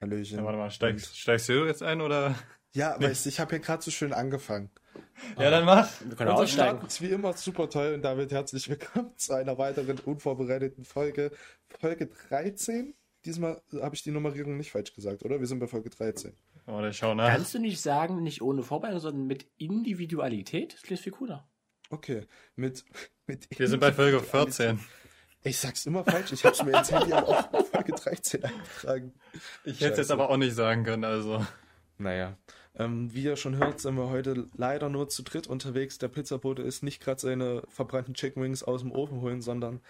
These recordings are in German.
Hallöchen. Ja, warte mal, steigst, steigst du jetzt ein oder? Ja, aber ich, ich habe hier gerade so schön angefangen. Ja, dann mach. Wir können Unser aussteigen. Start ist wie immer super toll und damit herzlich willkommen zu einer weiteren unvorbereiteten Folge. Folge 13. Diesmal habe ich die Nummerierung nicht falsch gesagt, oder? Wir sind bei Folge 13. Oh, der schau nach. Kannst du nicht sagen, nicht ohne Vorbereitung, sondern mit Individualität? Das klingt viel cooler. Okay, mit, mit Wir sind bei Folge 14. Ich sag's immer falsch, ich hab's mir ins Handy auch Folge 13 eingetragen. Ich hätte es jetzt aber auch nicht sagen können, also. Naja, ähm, wie ihr schon hört, sind wir heute leider nur zu dritt unterwegs. Der Pizzabote ist nicht gerade seine verbrannten Chicken Wings aus dem Ofen holen, sondern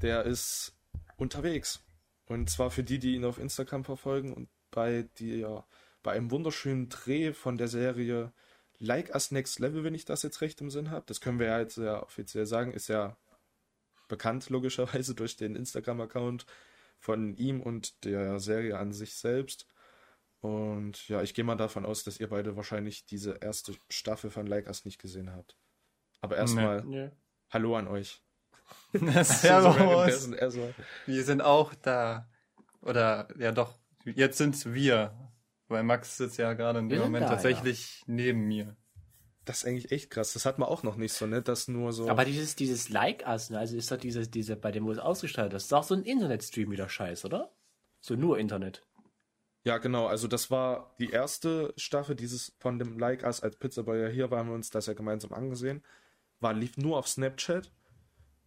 der ist unterwegs. Und zwar für die, die ihn auf Instagram verfolgen und bei der, bei einem wunderschönen Dreh von der Serie Like Us Next Level, wenn ich das jetzt recht im Sinn habe. Das können wir ja jetzt ja offiziell sagen, ist ja bekannt logischerweise durch den Instagram-Account von ihm und der Serie an sich selbst. Und ja, ich gehe mal davon aus, dass ihr beide wahrscheinlich diese erste Staffel von Like Us nicht gesehen habt. Aber erstmal Nö. Hallo an euch. Servus. Wir sind auch da. Oder, ja doch, jetzt sind's wir. Weil Max sitzt ja gerade in Wir dem sind Moment da, tatsächlich neben mir. Das ist eigentlich echt krass. Das hat man auch noch nicht so, ne? Das nur so. Aber dieses, dieses Like Us, ne? also ist doch diese, diese, bei dem, wo es ausgestrahlt ist, ist auch so ein Internetstream wieder scheiß, oder? So nur Internet. Ja, genau. Also das war die erste Staffel dieses von dem Like Us als Pizzaboy ja hier, waren wir uns das ja gemeinsam angesehen. War, lief nur auf Snapchat.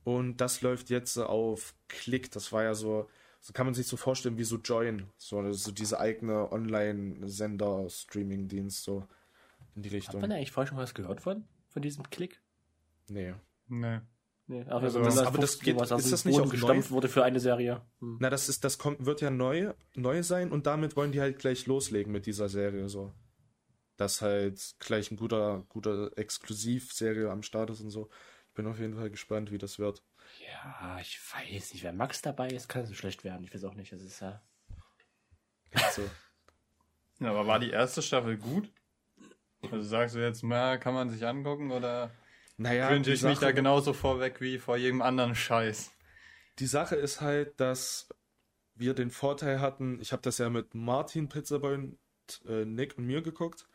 Und das läuft jetzt auf Click. Das war ja so, so kann man sich so vorstellen wie so Join. So, so diese eigene Online-Sender-Streaming-Dienst, so in die Hat Richtung. man da eigentlich vorher schon was gehört von? Von diesem Klick? Nee. Nee. Nee, auch Also, so das- aber das geht- ist das nicht auch gestampft wurde für eine Serie. Hm. Na, das ist, das kommt, wird ja neu, neu sein und damit wollen die halt gleich loslegen mit dieser Serie so. Dass halt gleich ein guter, guter Exklusivserie am Start ist und so. Ich bin auf jeden Fall gespannt, wie das wird. Ja, ich weiß nicht. Wenn Max dabei ist, kann es so schlecht werden. Ich weiß auch nicht. Das ist ja. So. Ja, aber war die erste Staffel gut? Also sagst du jetzt, na, kann man sich angucken oder Naja, wünsche ich mich Sache, da genauso vorweg wie vor jedem anderen Scheiß? die Sache ist halt, dass wir den Vorteil hatten, ich habe das ja mit Martin Pizzaboy und äh, Nick und mir geguckt.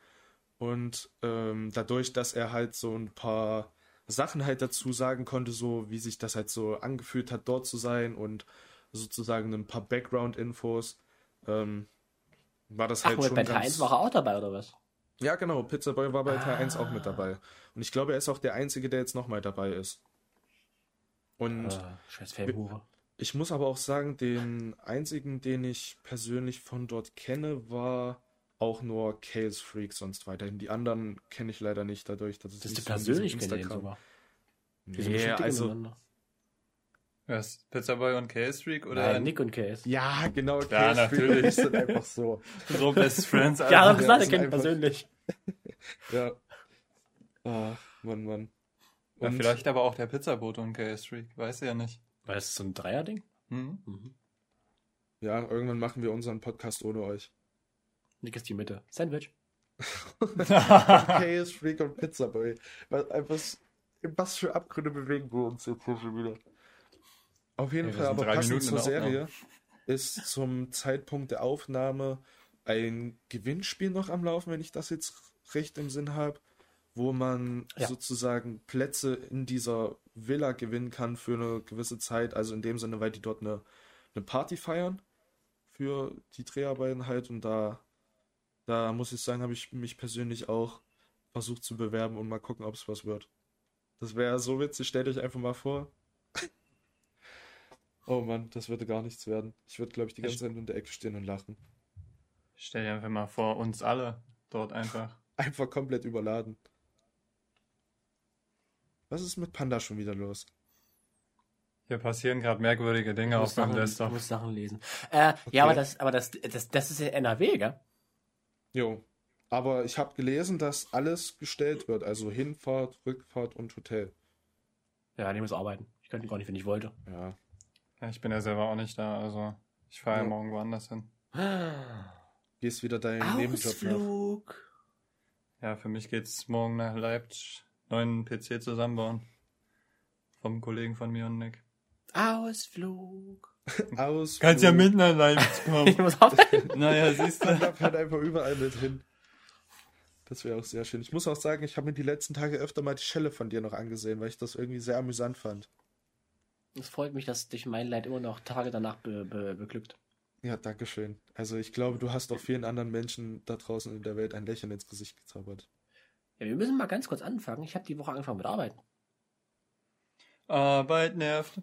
Und ähm, dadurch, dass er halt so ein paar Sachen halt dazu sagen konnte, so wie sich das halt so angefühlt hat, dort zu sein und sozusagen ein paar Background-Infos, ähm, war das Ach, halt schon bei Teil ganz... 1 war er auch dabei, oder was? Ja, genau, Pizzaboy war bei Teil 1 auch Ah. mit dabei. Und ich glaube, er ist auch der Einzige, der jetzt nochmal dabei ist. Und scheiß Fame-Hure. ich muss aber auch sagen, den einzigen, den ich persönlich von dort kenne, war auch nur Chaos Freak sonst weiterhin. Die anderen kenne ich leider nicht dadurch, dass es Das nicht du so persönlich kennt den sogar. Nee, also. Was? Pizzaboy und K-Streak oder Nein, Nick und Case. ja, genau. Ja, natürlich. ist dann einfach so. so Best Friends? Ja, Alter. gesagt, er ist kennt einfach- persönlich. Ja. Ach, Mann, Mann. Ja, Und- vielleicht aber auch der Pizzabote und K-Streak, weiß ja nicht. Weil das ist so ein Dreierding? Hm? Mhm. Ja, irgendwann machen wir unseren Podcast ohne euch. Nick ist die Mitte. Sandwich. Chaos Freak und Pizzaboy. Was, was, was für Abgründe bewegen wir uns jetzt hier schon wieder? Auf jeden Ja, Fall, aber passend Minuten zur Serie ist zum Zeitpunkt der Aufnahme ein Gewinnspiel noch am Laufen, wenn ich das jetzt recht im Sinn habe, wo man Ja. sozusagen Plätze in dieser Villa gewinnen kann für eine gewisse Zeit. Also in dem Sinne, weil die dort eine, eine Party feiern für die Dreharbeiten halt und da da muss ich sagen, habe ich mich persönlich auch versucht zu bewerben und mal gucken, ob es was wird. Das wäre so witzig, stellt euch einfach mal vor. Oh Mann, das würde gar nichts werden. Ich würde, glaube ich, die ganze Zeit in der Ecke stehen und lachen. Stell dir einfach mal vor, uns alle dort einfach. Einfach komplett überladen. Was ist mit Panda schon wieder los? Hier passieren gerade merkwürdige Dinge auf meinem Sachen, ich Desktop. muss Sachen lesen. Äh, Ja, aber das, aber das, das, das ist ja NRW, gell? Jo. Aber ich habe gelesen, dass alles gestellt wird. Also Hinfahrt, Rückfahrt und Hotel. Ja, ich muss arbeiten. Ich könnte gar nicht, wenn ich wollte. Ja. Ja, ich bin ja selber auch nicht da, also ich fahre ja. Ja. morgen woanders hin. Gehst wieder deinen Nebenjob nach. Ausflug. Ja, für mich geht's morgen nach Leipzig neuen PC zusammenbauen. Vom Kollegen von mir und Nick. Ausflug. Aus. Kannst ja mitten allein kommen. Ich muss arbeiten. naja, siehst du. Da fährt einfach überall mit hin. Das wäre auch sehr schön. Ich muss auch sagen, ich habe mir die letzten Tage öfter mal die Schelle von dir noch angesehen, weil ich das irgendwie sehr amüsant fand. Es freut mich, dass dich mein Leid immer noch Tage danach be be beglückt. Ja, danke schön. Also ich glaube, du hast auch vielen anderen Menschen da draußen in der Welt ein Lächeln ins Gesicht gezaubert. Ja, wir müssen mal ganz kurz anfangen. Ich habe die Woche angefangen mit Arbeiten. Arbeit nervt.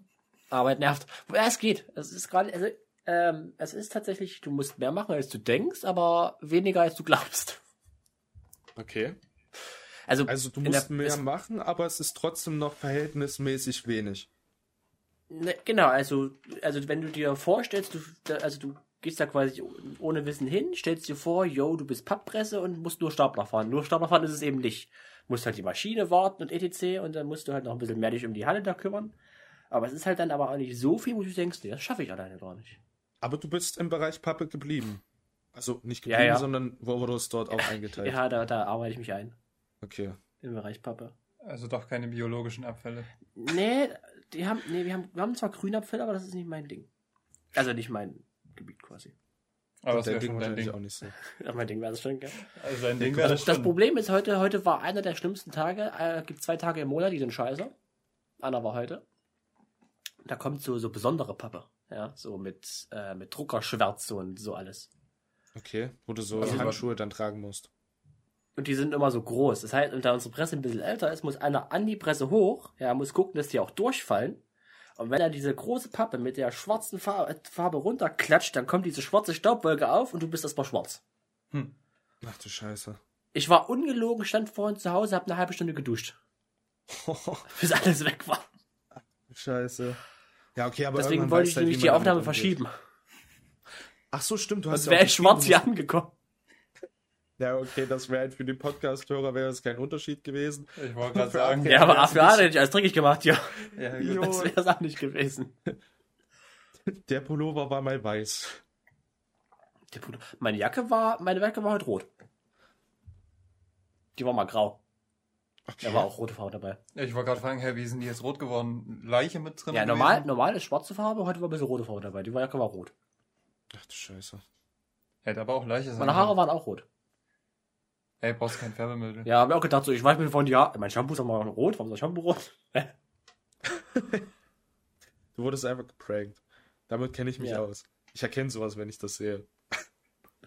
Arbeit nervt. Ja, es geht. Es ist gerade, also, ähm, es ist tatsächlich, du musst mehr machen, als du denkst, aber weniger, als du glaubst. Okay. Also, Also du musst der- mehr es- machen, aber es ist trotzdem noch verhältnismäßig wenig. Ne, genau, also, also wenn du dir vorstellst, du, also du gehst da quasi ohne Wissen hin, stellst dir vor, yo, du bist Papppresse und musst nur Stapler fahren. Nur Stapler fahren ist es eben nicht. Musst halt die Maschine warten und etc. und dann musst du halt noch ein bisschen mehr dich um die Halle da kümmern. Aber es ist halt dann aber auch nicht so viel, wo du denkst, nee, das schaffe ich alleine gar nicht. Aber du bist im Bereich Pappe geblieben. Also nicht Ja, geblieben, ja. sondern wo wurde es dort auch eingeteilt? Ja, da, da arbeite ich mich ein. Okay. Im Bereich Pappe. Also doch keine biologischen Abfälle. Nee, die haben, nee, wir haben, wir haben zwar Grünabfälle, aber das ist nicht mein Ding. Also nicht mein Gebiet quasi. Aber das dein wäre Ding wahrscheinlich Ding. auch nicht so. Ja, mein Ding wäre das schon, gell? Also dein Ding wäre das Das schon. Problem ist, heute, heute war einer der schlimmsten Tage. Äh, gibt zwei Tage im Monat, die sind scheiße. Einer war heute. Da kommt so, so besondere Pappe. Ja, so mit, äh, mit Druckerschwärze und so alles. Okay. Wo du so Also Handschuhe dann tragen musst. Und die sind immer so groß. Das heißt, und da unsere Presse ein bisschen älter ist, muss einer an die Presse hoch. Ja, muss gucken, dass die auch durchfallen. Und wenn er diese große Pappe mit der schwarzen Farbe, Farbe runterklatscht, dann kommt diese schwarze Staubwolke auf und du bist erstmal schwarz. Ach du Scheiße. Ich war ungelogen, stand vorhin zu Hause, hab eine halbe Stunde geduscht, bis alles weg war. Scheiße. Ja, okay, aber Deswegen wollte ich halt, nämlich die Aufnahme verschieben. Ach so, stimmt. Du hast Sonst ja wäre ich schwarz hier angekommen. Ja, okay, das wäre halt für den Podcast-Hörer wäre es kein Unterschied gewesen. Ich wollte gerade sagen. Ja, Ja, aber das- hat er nicht alles dreckig gemacht, ja. Ja, gut. Jo. Das wäre es auch nicht gewesen. Der Pullover war mal weiß. Der Pudel- Meine Jacke war, meine Jacke war heute rot. Die war mal grau. Da war auch rote Farbe dabei. Ich wollte gerade fragen, Herr, wie sind die jetzt rot geworden? Leiche mit drin? Ja, gewesen? normal, normal ist schwarze Farbe, heute war ein bisschen rote Farbe dabei. Die Jacke war rot. Ach du Scheiße. Hätte aber auch Leiche sein Meine Haare waren auch rot. Ey, brauchst kein Färbemittel. Ja, hab mir auch gedacht, so, ich weiß mir von ja, mein Shampoo ist doch mal rot, warum ist das Shampoo rot? Du wurdest einfach geprankt. Damit kenne ich mich Ja. aus. Ich erkenne sowas, wenn ich das sehe.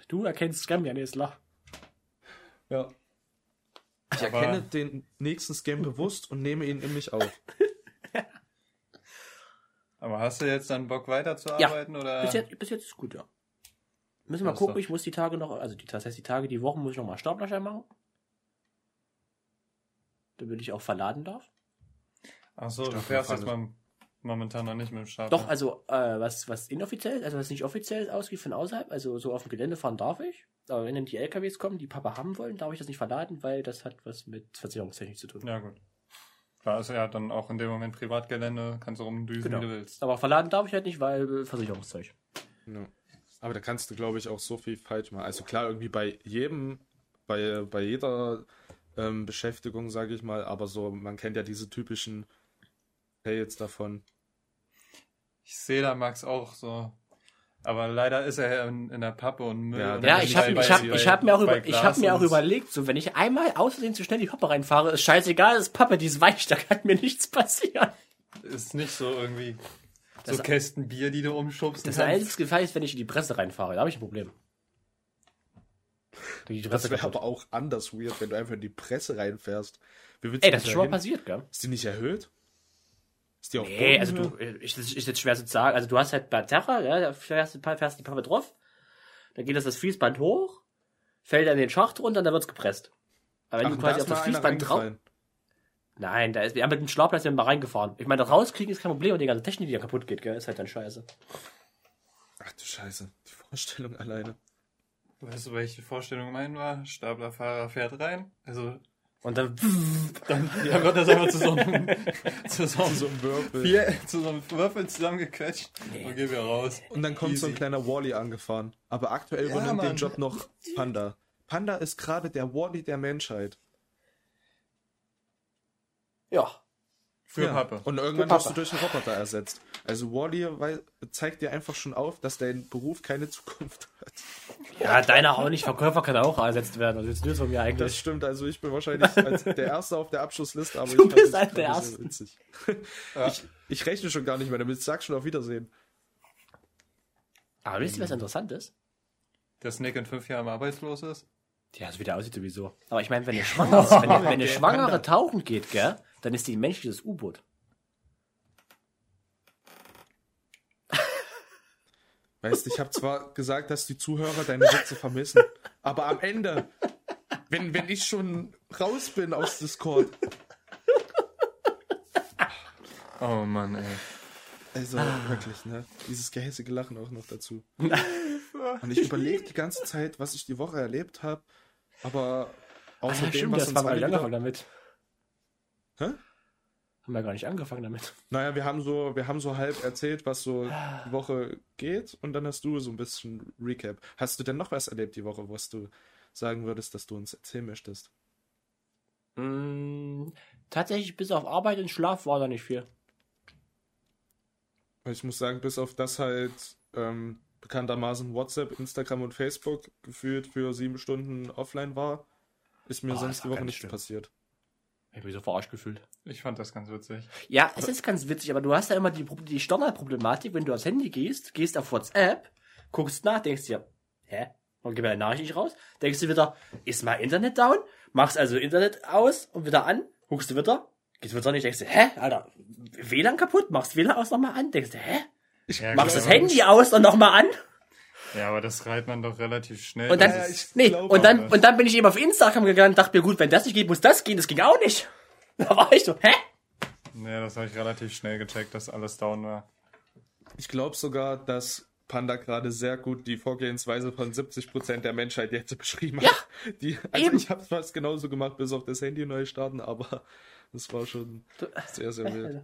Du erkennst Scam ja, nee, ist lach. Ja. Ich Aber- erkenne den nächsten Scam bewusst und nehme ihn in mich auf. Aber hast du jetzt dann Bock weiterzuarbeiten oder? Bis jetzt, bis jetzt ist gut, ja. Müssen wir Ach gucken, ich muss die Tage noch, also die, das heißt die Tage, die Wochen muss ich noch mal Staplerschein machen. Damit ich auch verladen darf. Ach so, du fährst jetzt mal momentan noch nicht mit dem Stapel. Doch, also äh, was, was inoffiziell, also was nicht offiziell ausgeht von außerhalb, also so auf dem Gelände fahren darf ich. Aber wenn dann die LKWs kommen, die Papa haben wollen, darf ich das nicht verladen, weil das hat was mit Versicherungstechnik zu tun. Ja, gut. Klar, ist ja dann auch in dem Moment Privatgelände, kannst du rumdüsen, Genau. wie du willst. Aber verladen darf ich halt nicht, weil äh, Versicherungszeug. Ja. Aber da kannst du, glaube ich, auch so viel falsch machen. Also klar, irgendwie bei jedem, bei, bei jeder ähm, Beschäftigung, sage ich mal, aber so, man kennt ja diese typischen Fails davon. Ich sehe da Max auch so. Aber leider ist er ja in, in der Pappe und Müll. Ja, und Ja, ich habe hab, hab mir auch, über, ich hab mir auch überlegt, so wenn ich einmal außerdem zu schnell die Hoppe reinfahre, ist scheißegal, ist Pappe, die ist weich, da kann mir nichts passieren. Ist nicht so irgendwie so Das- Kästen Bier, die du umschubst. Das einzige Gefahr ist, wenn ich in die Presse reinfahre, da habe ich ein Problem. Die Das Presse wäre kaputt. aber auch anders weird, wenn du einfach in die Presse reinfährst. Wie willst Ey, du das da ist schon mal passiert, gell? Ist die nicht erhöht? Ist die auch Nee, also du, ich, das ist jetzt schwer zu sagen. Also du hast halt bei Terra, ja, da fährst du fährst die Pappe drauf, dann geht das das Fließband hoch, fällt dann in den Schacht runter und dann wird's gepresst. Aber wenn Ach, du quasi auf das Fließband drauf... Nein, da ist, wir haben mit dem Schlauchplatz ja mal reingefahren. Ich meine, das rauskriegen ist kein Problem, und die ganze Technik, die ja kaputt geht, gell, ist halt dann scheiße. Ach du Scheiße, die Vorstellung alleine. Weißt du, welche Vorstellung mein war? Staplerfahrer fährt rein. Also, Und dann, dann ja, wird das einfach zu so einem, zu so einem, Würfel. vier, zu so einem Würfel zusammengequetscht und gehen wir raus. Und dann kommt so ein Easy. kleiner Wally angefahren. Aber aktuell Ja, übernimmt den Mann. Job noch Panda. Panda ist gerade der Wally der Menschheit. Ja. Für Ja. Pappe. Und irgendwann wirst du durch einen Roboter ersetzt. Also Wally zeigt dir einfach schon auf, dass dein Beruf keine Zukunft hat. Ja, deiner auch nicht. Verkäufer kann auch ersetzt werden. Du jetzt von mir Das eigentlich? stimmt, also ich bin wahrscheinlich als der Erste auf der Abschlussliste, aber Du ich bist das halt der Erste. witzig. Ich, ich rechne schon gar nicht mehr damit. Ich sag schon auf Wiedersehen. Aber wisst ihr, was interessant ist? Dass Nick in fünf Jahren arbeitslos ist? Ja, so wie der aussieht sowieso. Aber ich meine, wenn eine Schwangere, wenn, eine- wenn eine Schwangere tauchen geht, gell, dann ist die ein menschliches U-Boot. Weißt du, ich habe zwar gesagt, dass die Zuhörer deine Witze vermissen, aber am Ende, wenn, wenn ich schon raus bin aus Discord, Oh Mann, ey. also wirklich, ne? Dieses gehässige Lachen auch noch dazu. Und ich überlege die ganze Zeit, was ich die Woche erlebt habe, aber außer Ah, ja, stimmt, was das uns wir alle wieder... damit. Hä? Haben wir gar nicht angefangen damit. Naja, wir haben so, wir haben so halb erzählt, was so die Woche geht und dann hast du so ein bisschen Recap. Hast du denn noch was erlebt die Woche, was du sagen würdest, dass du uns erzählen möchtest? Mm, tatsächlich, bis auf Arbeit und Schlaf war da nicht viel. Ich muss sagen, bis auf das halt ähm, bekanntermaßen WhatsApp, Instagram und Facebook gefühlt für sieben Stunden offline war, ist mir Oh, sonst die Woche nichts schlimm. passiert. Ich hab mich so verarscht gefühlt. Ich fand das ganz witzig. Ja, es ist ganz witzig, aber du hast ja immer die, die Standardproblematik, wenn du aufs Handy gehst, gehst auf WhatsApp, guckst nach, denkst dir, hä? Und gib eine Nachricht nicht raus, denkst du wieder, ist mein Internet down? Machst also Internet aus und wieder an, guckst du wieder, geht wieder nicht, denkst du, hä? Alter, WLAN kaputt, machst WLAN aus nochmal an, denkst du, hä? Ja, Machst das Handy aus und nochmal an? Ja, aber das reiht man doch relativ schnell. Und dann, Ja, nee, und dann, und dann bin ich eben auf Instagram gegangen und dachte mir, gut, wenn das nicht geht, muss das gehen, das ging auch nicht. Da war ich so, hä? nee, das habe ich relativ schnell gecheckt, dass alles down war. Ich glaube sogar, dass Panda gerade sehr gut die Vorgehensweise von 70% der Menschheit jetzt beschrieben hat. Die, also eben. ich habe fast genauso gemacht, bis auf das Handy neu starten, aber das war schon sehr, sehr wild.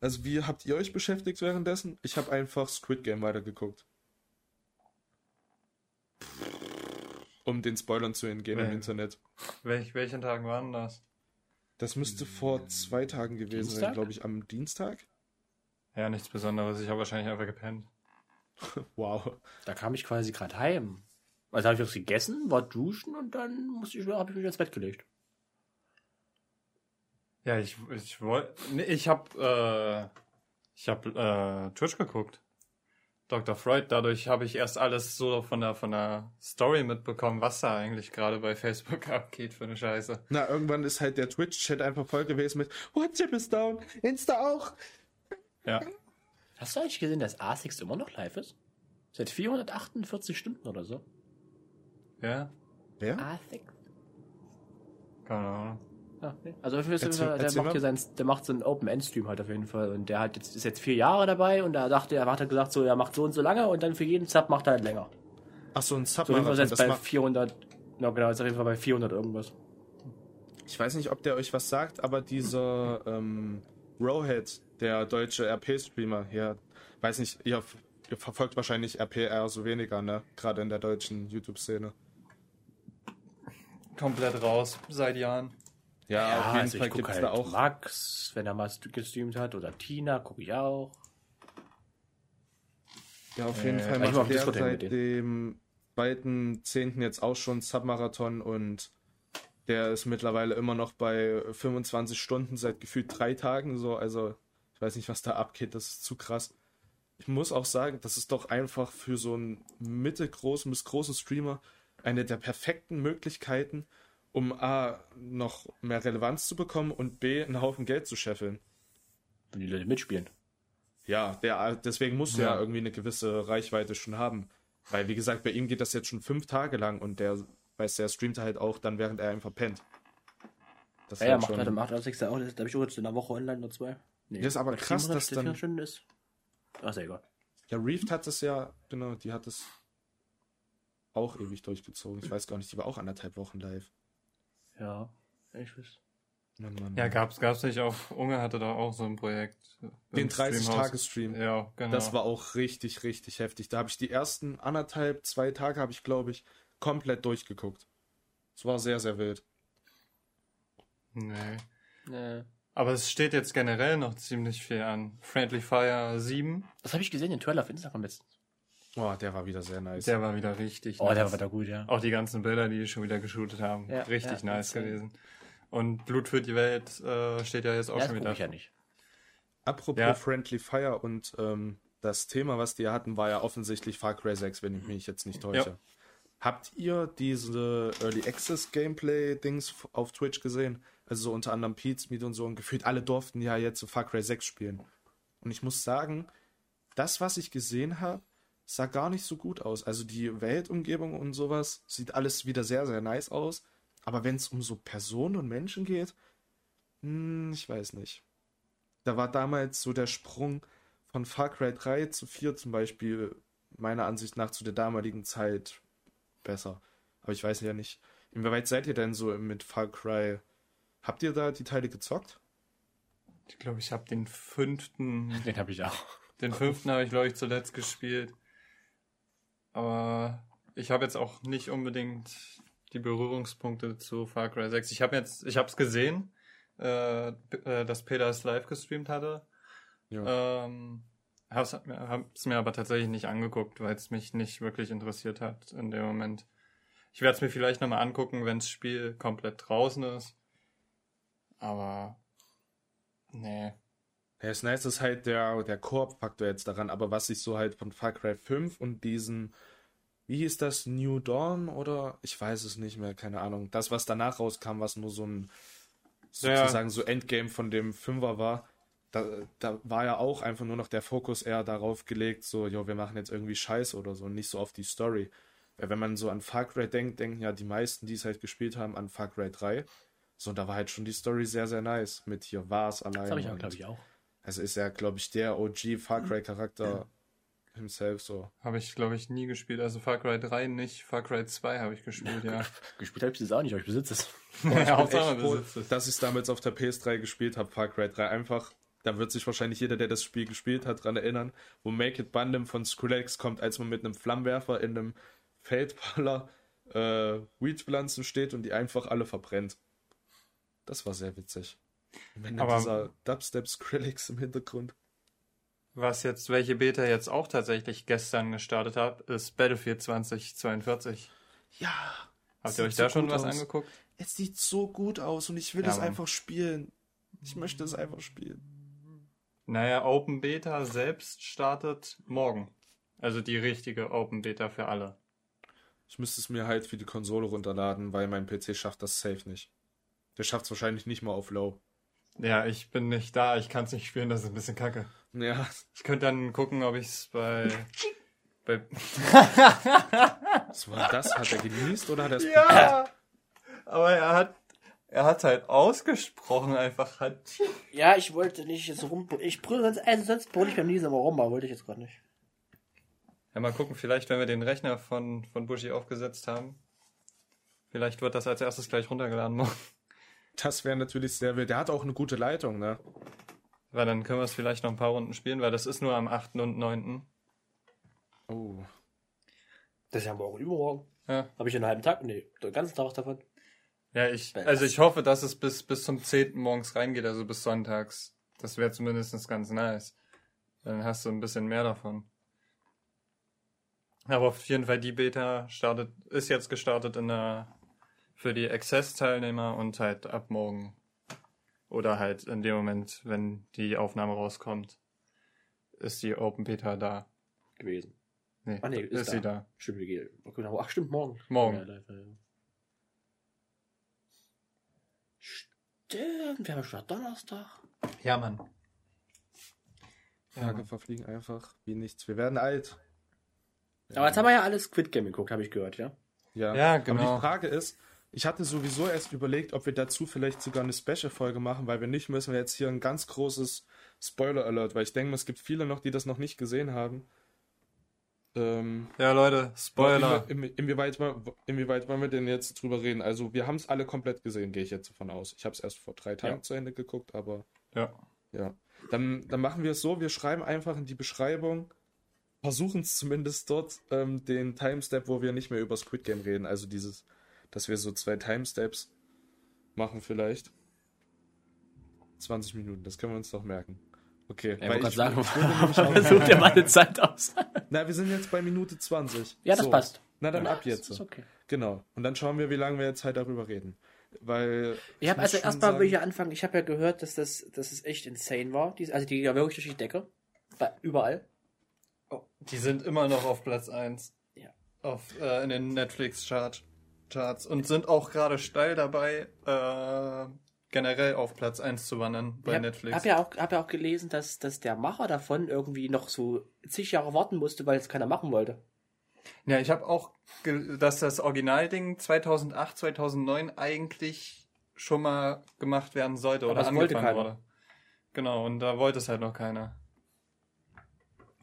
Also wie habt ihr euch beschäftigt währenddessen? Ich habe einfach Squid Game weitergeguckt. Um den Spoilern zu entgehen im Ja. Internet. Welch, welchen Tagen waren das? Das müsste vor zwei Tagen gewesen sein, Dienstag? glaube ich, am Dienstag. Ja, nichts Besonderes. Ich habe wahrscheinlich einfach gepennt. Wow. Da kam ich quasi gerade heim. Also habe ich was gegessen, war duschen und dann musste ich, habe ich mich ins Bett gelegt. Ja, ich, ich wollte. Nee, ich habe äh, ich habe äh, Twitch geguckt. Dr. Freud. Dadurch habe ich erst alles so von der von der Story mitbekommen, was da eigentlich gerade bei Facebook abgeht für eine Scheiße. Na, irgendwann ist halt der Twitch-Chat einfach voll gewesen mit WhatsApp ist down, Insta auch. Ja. Hast du eigentlich gesehen, dass ASICS immer noch live ist? Seit 448 Stunden oder so. Ja? Wer? ASICS? Keine Ahnung. Nee. Also auf jeden Fall, Erzähl- der, erzähl macht hier mal. sein, der macht so einen Open-End-Stream halt auf jeden Fall. Und der hat jetzt, ist jetzt vier Jahre dabei und da dachte er, hat er gesagt, so, er macht so und so lange und dann für jeden Sub macht er halt länger. Ach so, ein So auf jeden Fall Submarathon. ist jetzt Das bei macht, 400, na genau, ist auf jeden Fall bei 400 irgendwas. ich weiß nicht, ob der euch was sagt, aber dieser ähm, Rowhead, der deutsche RP-Streamer hier, weiß nicht, ihr, ihr verfolgt wahrscheinlich RP eher so weniger, ne? Gerade in der deutschen YouTube-Szene. Komplett raus, seit Jahren. Ja, auf jeden also Fall ich gucke gibt es halt da auch. Max, wenn er mal st- gestreamt hat, oder Tina, gucke ich auch. Ja, auf jeden Äh, Fall ich war auf macht der seit dem 2.10. jetzt auch schon Submarathon und der ist mittlerweile immer noch bei 25 Stunden seit gefühlt drei Tagen so. Also ich weiß nicht, was da abgeht, das ist zu krass. Ich muss auch sagen, das ist doch einfach für so einen mittelgroßen bis großen Streamer eine der perfekten Möglichkeiten, um A, noch mehr Relevanz zu bekommen und B, einen Haufen Geld zu scheffeln. Wenn die Leute mitspielen. Ja, der, deswegen musst du ja. Ja. irgendwie eine gewisse Reichweite schon haben. Weil, wie gesagt, bei ihm geht das jetzt schon fünf Tage lang und der, weiß der streamt halt auch dann, während er einfach pennt. Das Ja, ja, halt macht halt am 8.6. auch, das habe ich auch jetzt in einer Woche online nur zwei. Nee, Das ist aber krass, 700 dass dann- 400 Stunden ist. Ach, ist ja egal. Ja, Reeft hat es ja, genau, die hat es auch ewig durchgezogen. Ich weiß gar nicht, die war auch anderthalb Wochen live. Ja, ich weiß. Mann, Mann, Ja, gab's, gab's nicht auch, Unge hatte da auch so ein Projekt. Den im Streamhaus. 30-Tage-Stream. Ja, genau. Das war auch richtig, richtig heftig. Da habe ich die ersten anderthalb, zwei Tage, habe ich, glaube ich, komplett durchgeguckt. Es war sehr, sehr wild. Nee. Nee. Aber es steht jetzt generell noch ziemlich viel an. Friendly Fire 7, Das habe ich gesehen, den Trailer auf Instagram letztens. Oh, der war wieder sehr nice. der war wieder richtig Oh, der war nice. wieder gut, ja. Auch die ganzen Bilder, die schon wieder geshootet haben, Ja, richtig ja, nice insane. gewesen. Und Blut für die Welt äh, steht ja jetzt auch Ja, schon wieder. ich ja nicht. Apropos Ja. Friendly Fire und ähm, das Thema, was die hatten, war ja offensichtlich Far Cry 6, wenn ich mich jetzt nicht täusche. Ja. Habt ihr diese Early Access Gameplay Dings auf Twitch gesehen? Also so unter anderem Pete's Meet und so und gefühlt alle durften ja jetzt so Far Cry 6 spielen. Und ich muss sagen, das, was ich gesehen habe, sah gar nicht so gut aus. Also die Weltumgebung und sowas sieht alles wieder sehr, sehr nice aus. Aber wenn es um so Personen und Menschen geht, hm, ich weiß nicht. Da war damals so der Sprung von Far Cry 3 zu 4 zum Beispiel meiner Ansicht nach zu der damaligen Zeit besser. Aber ich weiß ja nicht. Inwieweit seid ihr denn so mit Far Cry? Habt ihr da die Teile gezockt? Ich glaube, ich habe den fünften, Den habe ich auch. den fünften habe ich glaube ich zuletzt gespielt. Aber ich habe jetzt auch nicht unbedingt die Berührungspunkte zu Far Cry 6. Ich habe jetzt, ich habe es gesehen, äh, äh, dass Peter es live gestreamt hatte. Ja. Ähm, hab's, hab's mir aber tatsächlich nicht angeguckt, weil es mich nicht wirklich interessiert hat in dem Moment. Ich werde es mir vielleicht nochmal angucken, wenn das Spiel komplett draußen ist. Aber nee. Ja, das Nice ist halt der, der Koop-Faktor jetzt daran, aber was ich so halt von Far Cry 5 und diesen, wie hieß das, New Dawn oder ich weiß es nicht mehr, keine Ahnung. Das, was danach rauskam, was nur so ein Ja. sozusagen so Endgame von dem Fünfer war, da, da war ja auch einfach nur noch der Fokus eher darauf gelegt, so, jo, wir machen jetzt irgendwie Scheiß oder so, nicht so auf die Story. Weil wenn man so an Far Cry denkt, denken ja die meisten, die es halt gespielt haben, an Far Cry 3. So, und da war halt schon die Story sehr, sehr nice. Mit hier Vars allein. Das habe ich auch, glaube ich, auch. Also ist er, glaube ich, der OG Far Cry Charakter himself so. Habe ich, glaube ich, nie gespielt. Also Far Cry 3 nicht, Far Cry 2 habe ich gespielt, ja. Gespielt habe ich das auch nicht, aber ich besitze es. ja Hauptsache, besitzt es. dass ich es damals auf der PS3 gespielt habe, Far Cry 3. Einfach, da wird sich wahrscheinlich jeder, der das Spiel gespielt hat, dran erinnern, wo Make It Bundle von Skrillex kommt, als man mit einem Flammenwerfer in einem Feld voller äh, Weedpflanzen steht und die einfach alle verbrennt. Das war sehr witzig. Wenn dann Aber- dieser Dubstep Skrillex im Hintergrund. Was jetzt, welche Beta jetzt auch tatsächlich gestern gestartet hat, ist Battlefield 2042. Ja, Habt ihr euch so da schon gut was aus. angeguckt? es sieht so gut aus und ich will Ja, es einfach spielen. Ich möchte es einfach spielen. Naja, Open Beta selbst startet morgen. Also die richtige Open Beta für alle. Ich müsste es mir halt für die Konsole runterladen, weil mein PC schafft das safe nicht. Der schafft es wahrscheinlich nicht mal auf Low. Ja, ich bin nicht da, ich kann es nicht spielen, das ist ein bisschen kacke. Ja, Ich könnte dann gucken, ob ich es bei, bei was war das? Hat er genießt oder hat er es Ja! Aber er hat er hat halt ausgesprochen einfach hat. Ja, ich wollte nicht jetzt rum. Ich brülle sonst, also sonst brülle ich beim Niesen immer rum, aber wollte ich jetzt gerade nicht. Ja, mal gucken, vielleicht wenn wir den Rechner von von Buschi aufgesetzt haben. Vielleicht wird das als erstes gleich runtergeladen morgen. Das wäre natürlich sehr wild. Der hat auch eine gute Leitung, ne? Weil dann können wir es vielleicht noch ein paar Runden spielen, weil das ist nur am 8. und 9. Oh. Das ist ja morgen übermorgen. Ja. Habe ich einen halben Tag? Nee, den ganzen Tag davon. Ja, ich, Weil also das- ich hoffe, dass es bis, bis zum 10. morgens reingeht, also bis sonntags. Das wäre zumindest ganz nice. Dann hast du ein bisschen mehr davon. Aber auf jeden Fall die Beta startet, ist jetzt gestartet in der, für die Access-Teilnehmer und halt ab morgen. Oder halt in dem Moment, wenn die Aufnahme rauskommt, ist die Open Beta da. Gewesen. Nee, Ah, nee, ist ist sie da. Stimmt, geht. Okay, Ach, stimmt, morgen. Morgen. Ja, live, ja. Stimmt, wir haben schon Donnerstag. Ja, Mann. Tage verfliegen einfach wie nichts. Wir werden alt. Aber jetzt haben wir ja alles Squid Game geguckt, habe ich gehört, ja? Ja, Ja, Aber genau. die Frage ist, ich hatte sowieso erst überlegt, ob wir dazu vielleicht sogar eine Special-Folge machen, weil wir nicht müssen wir jetzt hier ein ganz großes Spoiler-Alert, weil ich denke, es gibt viele noch, die das noch nicht gesehen haben. Ähm, Ja, Leute, Spoiler. Inwie- inwie- Inwieweit, wollen- inwieweit wollen wir denn jetzt drüber reden? Also, wir haben es alle komplett gesehen, gehe ich jetzt davon aus. Ich habe es erst vor drei Tagen Ja. zu Ende geguckt, aber Ja. ja. Dann, dann machen wir es so, wir schreiben einfach in die Beschreibung, versuchen es zumindest dort, ähm, den Timestep, wo wir nicht mehr über Squid Game reden. Also dieses, dass wir so zwei Timesteps machen vielleicht. 20 Minuten, das können wir uns doch merken. Okay, Ja, weil ich sagen, such dir mal eine Zeit aus. Na, wir sind jetzt bei Minute 20. Ja, das So. passt. Na dann Ja, ab jetzt. Ist okay. Genau. Und dann schauen wir, wie lange wir jetzt halt darüber reden. Weil. Ich habe also erstmal will ich ja anfangen. Ich habe ja gehört, dass das, dass es echt insane war. Die, also die ging ja wirklich durch die Decke. Bei, überall. Oh, die sind immer noch auf Platz 1. Ja. Auf, äh, in den Netflix-Charts. Charts und sind auch gerade steil dabei, äh, generell auf Platz 1 zu wandern bei ich hab, Netflix. Hab ja auch, hab ja auch gelesen, dass, dass der Macher davon irgendwie noch so zig Jahre warten musste, weil es keiner machen wollte. Ja, ich habe auch, dass das Originalding 2008, 2009 eigentlich schon mal gemacht werden sollte Aber oder angefangen wurde. Genau, und da wollte es halt noch keiner.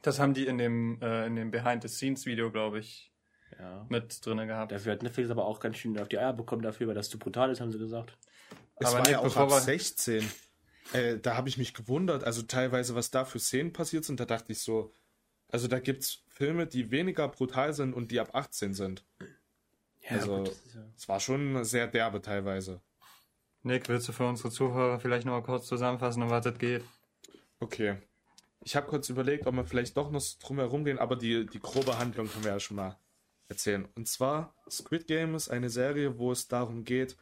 Das haben die in dem, äh, in dem Behind-the-Scenes-Video, glaube ich, Ja. mit drinne gehabt. Dafür hat Netflix aber auch ganz schön auf die Eier bekommen dafür, weil das zu brutal ist, haben sie gesagt. Es Aber war Nick, ja auch bevor ab wir- 16. Äh, da habe ich mich gewundert, also teilweise, was da für Szenen passiert sind, da dachte ich so, also da gibt's Filme, die weniger brutal sind und die ab 18 sind. Ja, Also- gut, das ja- Es war schon sehr derbe teilweise. Nick, willst du für unsere Zuhörer vielleicht noch mal kurz zusammenfassen, um was es geht? Okay. Ich habe kurz überlegt, ob wir vielleicht doch noch drum herum gehen, aber die, die grobe Handlung können wir ja schon mal erzählen. Und zwar, Squid Game ist eine Serie, wo es darum geht,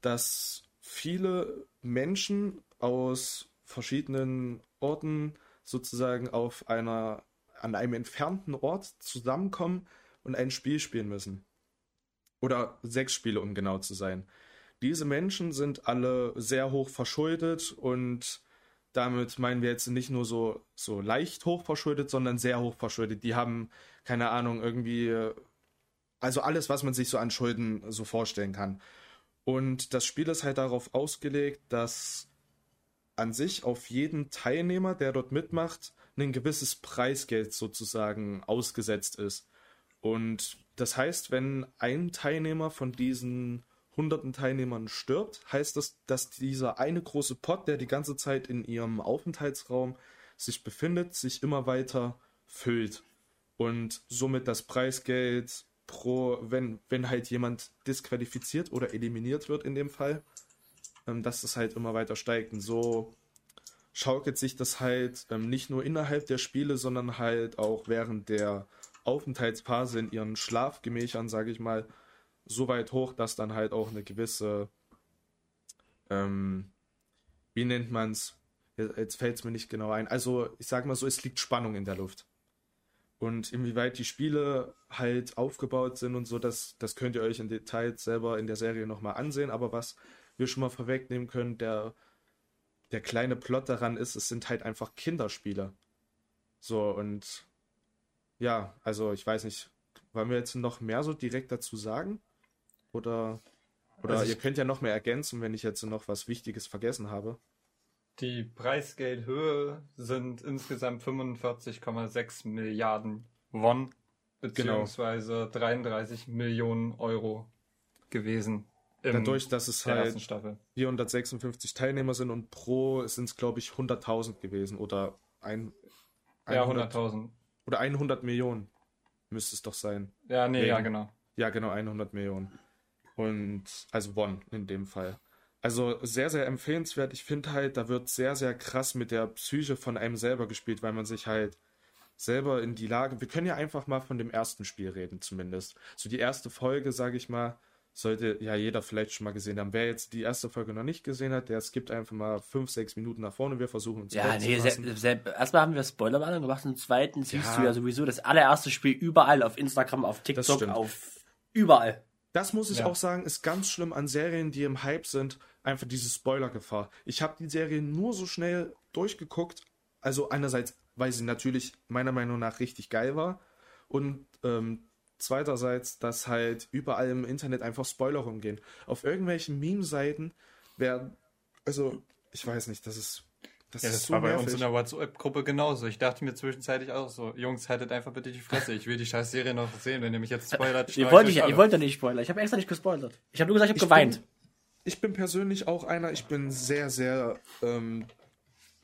dass viele Menschen aus verschiedenen Orten sozusagen auf einer, an einem entfernten Ort zusammenkommen und ein Spiel spielen müssen. Oder sechs Spiele, um genau zu sein. Diese Menschen sind alle sehr hoch verschuldet und damit meinen wir jetzt nicht nur so, so leicht hoch verschuldet, sondern sehr hoch verschuldet. Die haben, keine Ahnung, irgendwie, also alles, was man sich so an Schulden so vorstellen kann. Und das Spiel ist halt darauf ausgelegt, dass an sich auf jeden Teilnehmer, der dort mitmacht, ein gewisses Preisgeld sozusagen ausgesetzt ist. Und das heißt, wenn ein Teilnehmer von diesen hunderten Teilnehmern stirbt, heißt das, dass dieser eine große Pot, der die ganze Zeit in ihrem Aufenthaltsraum sich befindet, sich immer weiter füllt. Und somit das Preisgeld pro, wenn, wenn halt jemand disqualifiziert oder eliminiert wird in dem Fall, ähm, dass es halt immer weiter steigt. Und so schaukelt sich das halt ähm, nicht nur innerhalb der Spiele, sondern halt auch während der Aufenthaltsphase in ihren Schlafgemächern, sage ich mal, so weit hoch, dass dann halt auch eine gewisse, ähm, wie nennt man's? Jetzt, jetzt fällt es mir nicht genau ein. Also ich sag mal so, es liegt Spannung in der Luft. Und inwieweit die Spiele halt aufgebaut sind und so, das, das könnt ihr euch in Details selber in der Serie nochmal ansehen. Aber was wir schon mal vorwegnehmen können, der, der kleine Plot daran ist, es sind halt einfach Kinderspiele. So, und ja, also ich weiß nicht, wollen wir jetzt noch mehr so direkt dazu sagen? Oder, oder Also ihr könnt ja noch mehr ergänzen, wenn ich jetzt noch was Wichtiges vergessen habe. Die Preisgeldhöhe sind insgesamt 45,6 Milliarden Won, beziehungsweise 33 Millionen Euro gewesen. Im Dadurch, dass es halt Staffel. 456 Teilnehmer sind und pro sind es, glaube ich, 100.000 gewesen oder ein, Ja, 100 100.000. oder 100 Millionen müsste es doch sein. Ja, nee, Nee. ja, genau. Ja, genau, 100 Millionen. Und, also Won in dem Fall. Also sehr, sehr empfehlenswert. Ich finde halt, da wird sehr, sehr krass mit der Psyche von einem selber gespielt, weil man sich halt selber in die Lage. Wir können ja einfach mal von dem ersten Spiel reden, zumindest. So die erste Folge, sage ich mal, sollte ja jeder vielleicht schon mal gesehen haben. Wer jetzt die erste Folge noch nicht gesehen hat, der skippt einfach mal fünf, sechs Minuten nach vorne. Wir versuchen uns Ja, nee, erstmal haben wir Spoilerwarnung gemacht, im zweiten siehst Ja. du ja sowieso das allererste Spiel überall auf Instagram, auf TikTok, auf überall. Das muss ich Ja. auch sagen, ist ganz schlimm an Serien, die im Hype sind, einfach diese Spoiler-Gefahr. Ich habe die Serie nur so schnell durchgeguckt. Also einerseits, weil sie natürlich meiner Meinung nach richtig geil war und ähm, zweiterseits, dass halt überall im Internet einfach Spoiler rumgehen. Auf irgendwelchen Meme-Seiten werden, also ich weiß nicht, das ist das, Ja, ist das so war bei nervig. uns in der WhatsApp-Gruppe genauso. Ich dachte mir zwischenzeitlich auch so, Jungs, haltet einfach bitte die Fresse. Ich will die scheiß Serie noch sehen. Wenn ihr mich jetzt spoilert, Ihr wollt, ich ihr wollt ja nicht spoilern. Ich habe extra nicht gespoilert. Ich habe nur gesagt, ich habe geweint. Bin, ich bin persönlich auch einer, ich bin sehr, sehr ähm,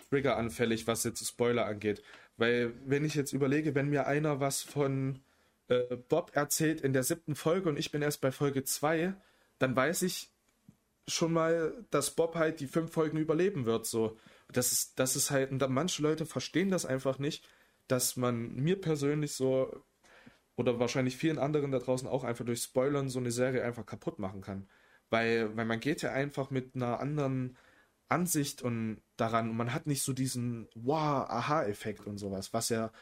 triggeranfällig, was jetzt Spoiler angeht. Weil, wenn ich jetzt überlege, wenn mir einer was von äh, Bob erzählt in der siebten Folge und ich bin erst bei Folge 2, dann weiß ich, schon mal, dass Bob halt die fünf Folgen überleben wird. So, das ist, das ist halt, und manche Leute verstehen das einfach nicht, dass man mir persönlich so oder wahrscheinlich vielen anderen da draußen auch einfach durch Spoilern so eine Serie einfach kaputt machen kann. Weil, weil man geht ja einfach mit einer anderen Ansicht und daran und man hat nicht so diesen wow, Aha-Effekt und sowas, was ja,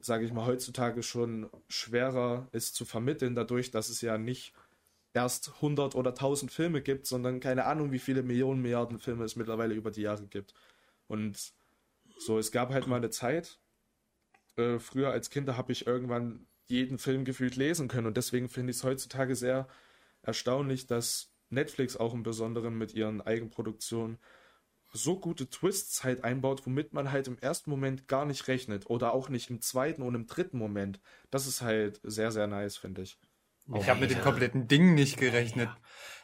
sage ich mal, heutzutage schon schwerer ist zu vermitteln, dadurch, dass es ja nicht erst 100 oder 1000 Filme gibt, sondern keine Ahnung, wie viele Millionen, Milliarden Filme es mittlerweile über die Jahre gibt. Und so, es gab halt mal eine Zeit, äh, früher als Kind habe ich irgendwann jeden Film gefühlt lesen können und deswegen finde ich es heutzutage sehr erstaunlich, dass Netflix auch im Besonderen mit ihren Eigenproduktionen so gute Twists halt einbaut, womit man halt im ersten Moment gar nicht rechnet oder auch nicht im zweiten und im dritten Moment. Das ist halt sehr, sehr nice, finde ich. Ich habe mit dem kompletten Ding nicht gerechnet.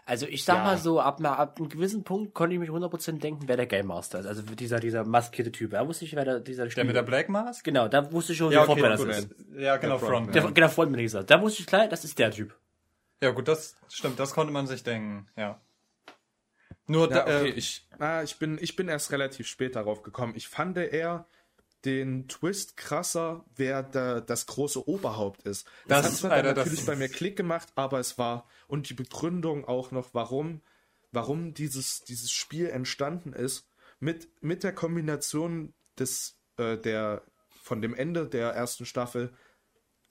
Also ich sag Ja. mal so, ab, ab einem gewissen Punkt konnte ich mich 100% denken, wer der Game Master ist. Also dieser, dieser maskierte Typ. Da wusste ich, wer der, dieser Der mit der Black Mask? Genau, da wusste ich schon, Ja, sofort, okay, wer das ist. Ja, genau, Der Frontman. Frontman. Der, genau, Frontman hieß er. Da wusste ich klar, das ist der Typ. Ja, gut, das stimmt, das konnte man sich denken, ja. Nur, Ja, da, okay, äh, ich, ah, ich, bin, ich bin erst relativ spät darauf gekommen. Ich fand eher den Twist krasser, wer da, das große Oberhaupt ist. Das, Das- hat zwar Alter, natürlich bei mir Klick gemacht, aber es war, und die Begründung auch noch, warum, warum dieses, dieses Spiel entstanden ist, mit, mit der Kombination des, äh, der, von dem Ende der ersten Staffel,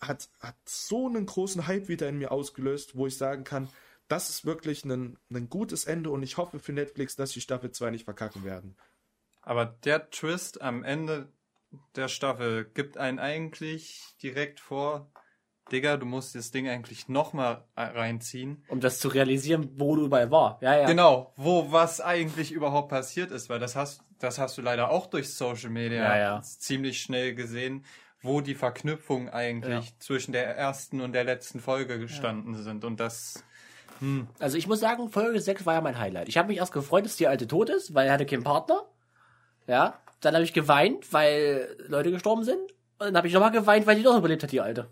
hat, hat so einen großen Hype wieder in mir ausgelöst, wo ich sagen kann, das ist wirklich ein, ein gutes Ende und ich hoffe für Netflix, dass die Staffel 2 nicht verkacken werden. aber der Twist am Ende der Staffel gibt einen eigentlich direkt vor, Digga, du musst das Ding eigentlich nochmal reinziehen. Um das zu realisieren, wo du überall war. Ja, ja. Genau, wo was eigentlich überhaupt passiert ist, weil das hast, das hast du leider auch durch Social Media Ja, ja. ziemlich schnell gesehen, wo die Verknüpfungen eigentlich Ja. zwischen der ersten und der letzten Folge gestanden sind. Und das, Also ich muss sagen, Folge 6 war ja mein Highlight. Ich habe mich erst gefreut, dass die alte tot ist, weil er hatte keinen Partner. Ja. Dann habe ich geweint, weil Leute gestorben sind. Und dann habe ich nochmal geweint, weil die doch überlebt hat, die alte.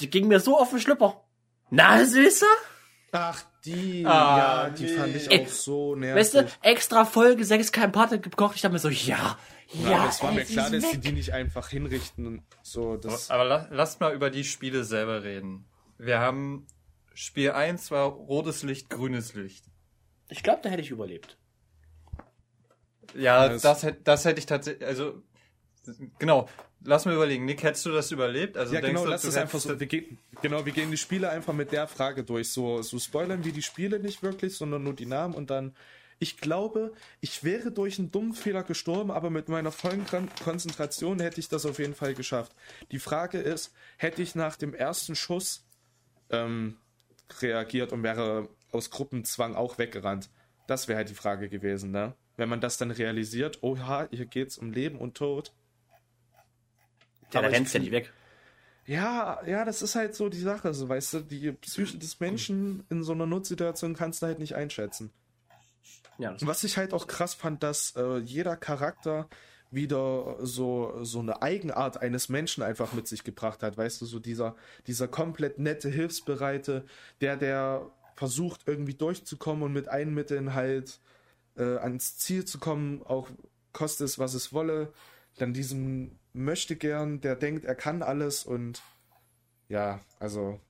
Die ging mir so auf den Schlüpper. Na, Süßer? Ach, die, Ah, ja, die nee. fand ich auch so nervig. Weißt du, extra Folge 6 kein Partner gekocht. Ich dachte mir so, ja, ja, ja, es war ey, mir klar, dass sie die nicht einfach hinrichten und so. Das, aber la, lasst mal über die Spiele selber reden. Wir haben Spiel 1 war rotes Licht, grünes Licht. Ich glaube, da hätte ich überlebt. Ja, Das- das, hätte das hätte ich tatsächlich, also, genau. Lass mal überlegen. Nick, hättest du das überlebt? Also ja, denkst genau, du, lass du es einfach so. Wir gehen, genau, wir gehen die Spiele einfach mit der Frage durch. So, so spoilern wir die Spiele nicht wirklich, sondern nur die Namen und dann. Ich glaube, ich wäre durch einen dummen Fehler gestorben, aber mit meiner vollen Kon Konzentration hätte ich das auf jeden Fall geschafft. Die Frage ist, hätte ich nach dem ersten Schuss ähm, reagiert und wäre aus Gruppenzwang auch weggerannt? Das wäre halt die Frage gewesen, ne? Wenn man das dann realisiert, oha, hier geht's um Leben und Tod. Ja, da rennst ja nicht weg. Ja, ja, das ist halt so die Sache, so weißt du, die Psyche des Menschen in so einer Notsituation kannst du halt nicht einschätzen. Ja, was ich halt auch krass fand, dass äh, jeder Charakter wieder so, so eine Eigenart eines Menschen einfach mit sich gebracht hat, weißt du, so dieser, dieser komplett nette, hilfsbereite, der, der versucht irgendwie durchzukommen und mit allen Mitteln halt äh, ans Ziel zu kommen, auch koste es, was es wolle. Dann diesen möchte gern, der denkt, er kann alles und ja, also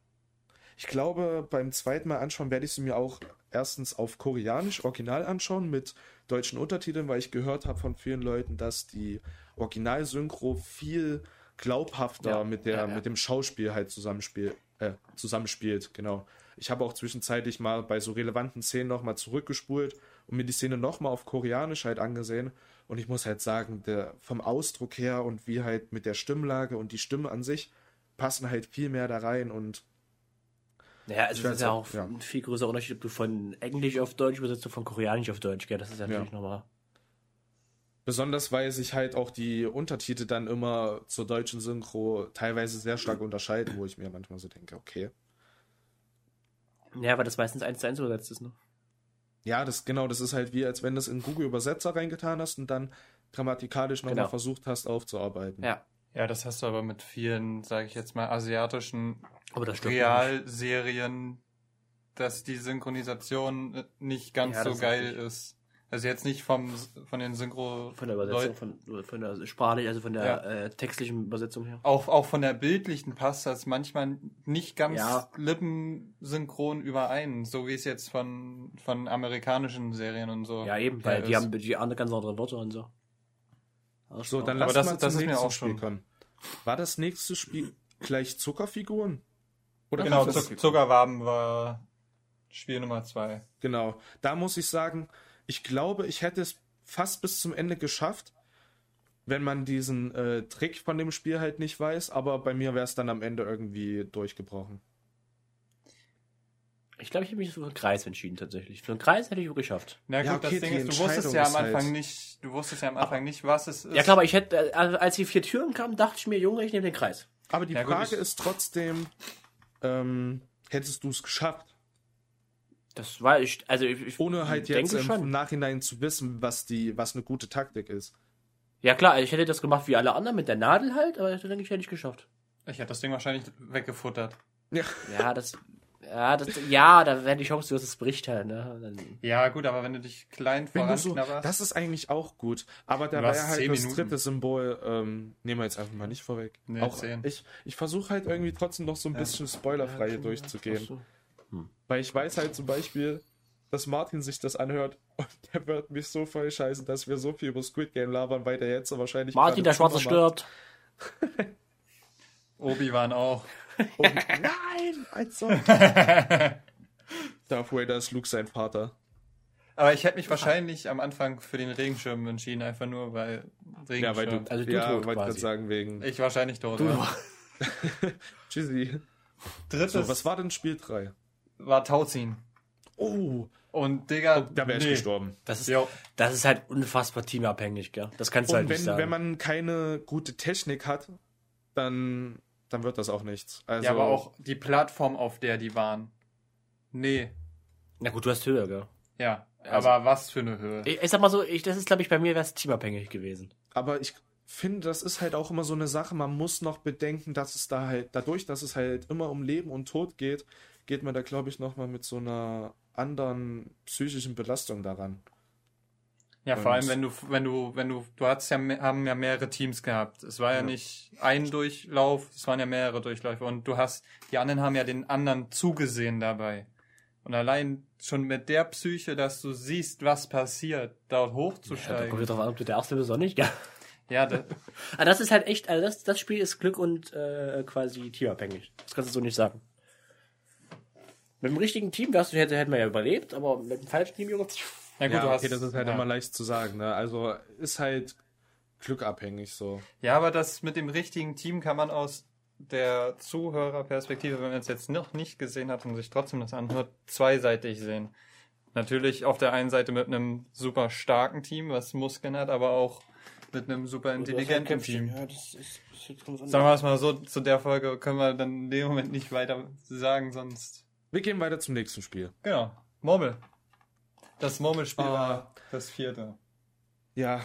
ich glaube, beim zweiten Mal anschauen werde ich sie mir auch erstens auf Koreanisch original anschauen mit deutschen Untertiteln, weil ich gehört habe von vielen Leuten, dass die Originalsynchro viel glaubhafter Ja, mit der ja, ja. mit dem Schauspiel halt zusammenspielt, äh, zusammenspielt, genau. Ich habe auch zwischenzeitlich mal bei so relevanten Szenen nochmal zurückgespult und mir die Szene nochmal auf Koreanisch halt angesehen. Und ich muss halt sagen, der, vom Ausdruck her und wie halt mit der Stimmlage und die Stimme an sich passen halt viel mehr da rein und Ja, also Ich es weiß ist ja auch, ja. ein viel größerer Unterschied, ob du von Englisch auf Deutsch übersetzt oder von Koreanisch auf Deutsch, gell? Das ist ja natürlich nochmal. Besonders weil sich halt auch die Untertitel dann immer zur deutschen Synchro teilweise sehr stark unterscheiden, wo ich mir manchmal so denke, okay. Ja, weil das meistens eins zu eins übersetzt ist, ne? Ja, das genau, das ist halt wie, als wenn du es in Google Übersetzer reingetan hast und dann grammatikalisch nochmal Genau. versucht hast aufzuarbeiten. Ja. Ja, das hast du aber mit vielen, sage ich jetzt mal, asiatischen Aber das stimmt nicht. Realserien dass die Synchronisation äh, nicht ganz Ja, so geil ist. Also jetzt nicht vom von den Synchro Von der Übersetzung, von, von der sprachlich, also von der Ja. äh, textlichen Übersetzung her. auch auch von der bildlichen passt das manchmal nicht ganz Ja. lippensynchron überein, so wie es jetzt von von amerikanischen Serien und so. Ja, eben, weil die ist. haben die andere ganz andere Worte und so. So, dann Aber lass das- mal das ist mir auch Spiel schon-. War das nächste Spiel gleich Zuckerfiguren? Oder genau, das- Zuckerwaben war Spiel Nummer zwei. Genau. Da muss ich sagen, ich glaube, ich hätte es fast bis zum Ende geschafft, wenn man diesen äh, Trick von dem Spiel halt nicht weiß, aber bei mir wäre es dann am Ende irgendwie durchgebrochen. Ich glaube, ich habe mich für einen Kreis entschieden tatsächlich. Für einen Kreis hätte ich auch geschafft. Na gut, Ja, okay, das Ding ist, du wusstest ja am halt- Anfang nicht, du wusstest ja am Anfang nicht, was es ist. Ja klar, aber ich hätte, äh, als die vier Türen kamen, dachte ich mir, Junge, ich nehme den Kreis. Aber die Ja, gut, Frage ich- ist trotzdem, ähm, hättest du es geschafft? Das war ich, also ich, ich Ohne halt denke jetzt im schon. Nachhinein zu wissen, was die, was eine gute Taktik ist. Ja klar, ich hätte das gemacht wie alle anderen mit der Nadel halt, aber das denke ich hätte ich geschafft. Ich hätte das Ding wahrscheinlich weggefuttert. Ja. Ja, das, ja, das, ja, da wäre die Chance, dass es bricht halt, ne? Dann, Ja, gut, aber wenn du dich klein du so, das ist eigentlich auch gut. Aber da war ja halt das Minuten. dritte Symbol, ähm, nehmen wir jetzt einfach mal nicht vorweg. Nee, auch zehn. ich ich versuche halt irgendwie trotzdem noch so ein bisschen spoilerfrei hier durchzugehen. So. Weil ich weiß halt zum Beispiel, dass Martin sich das anhört und der wird mich so voll scheißen, dass wir so viel über Squid Game labern, weil der jetzt so wahrscheinlich. Martin, der Schwarze stirbt. Obi-Wan auch. Und, nein, also. Darth Vader ist Luke sein Vater. Aber ich hätte mich wahrscheinlich am Anfang für den Regenschirm entschieden, einfach nur weil Regenschirm. Ja, weil du, Also du ja, tot quasi. sagen, wegen. ich wahrscheinlich tot. Du, ja. Tschüssi. Drittes So, was war denn Spiel 3? War Tauziehen. Oh, Und Digga, da wäre ich nee. gestorben. das ist, Jo. das ist halt unfassbar teamabhängig, gell? Das kannst du halt Und nicht wenn, sagen. wenn man keine gute Technik hat, dann, dann wird das auch nichts. Also, Ja, aber auch die Plattform, auf der die waren. Nee. Na gut, du hast Höhe, gell? Ja, Also- aber was für eine Höhe. Ich, ich sag mal so, ich, das ist, glaube ich, bei mir wäre es teamabhängig gewesen. Aber ich finde, das ist halt auch immer so eine Sache. Man muss noch bedenken, dass es da halt, dadurch, dass es halt immer um Leben und Tod geht, geht man da, glaube ich, nochmal mit so einer anderen psychischen Belastung daran. Ja, vor Und- allem wenn du, wenn du, wenn du, du hast ja, haben ja mehrere Teams gehabt. Es war ja, Ja. nicht ein Durchlauf, es waren ja mehrere Durchläufe und du hast, die anderen haben ja den anderen zugesehen dabei. Und allein schon mit der Psyche, dass du siehst, was passiert, dort Ja, da hochzusteigen. kommt drauf an, ob du der Erste bist oder nicht, gell? Ja, da, Aber das ist halt echt, also das, das Spiel ist Glück und äh, quasi teamabhängig. Das kannst du so nicht sagen. Mit dem richtigen Team wärst du, hätte, hätten wir ja überlebt, aber mit dem falschen Team, Junge, ja gut, ja, du hast. okay, das ist halt ja. immer leicht zu sagen. Ne? Also ist halt glückabhängig so. Ja, aber das mit dem richtigen Team kann man aus der Zuhörerperspektive, wenn man es jetzt noch nicht gesehen hat und sich trotzdem das anhört, zweiseitig sehen. Natürlich auf der einen Seite mit einem super starken Team, was Muskeln hat, aber auch mit einem super intelligenten Team. Ja, das ist, das Sagen wir es mal so, zu der Folge können wir dann in dem Moment nicht weiter sagen, sonst. Wir gehen weiter zum nächsten Spiel. Genau. Murmel. Das Murmelspiel Ah. war das vierte. Ja,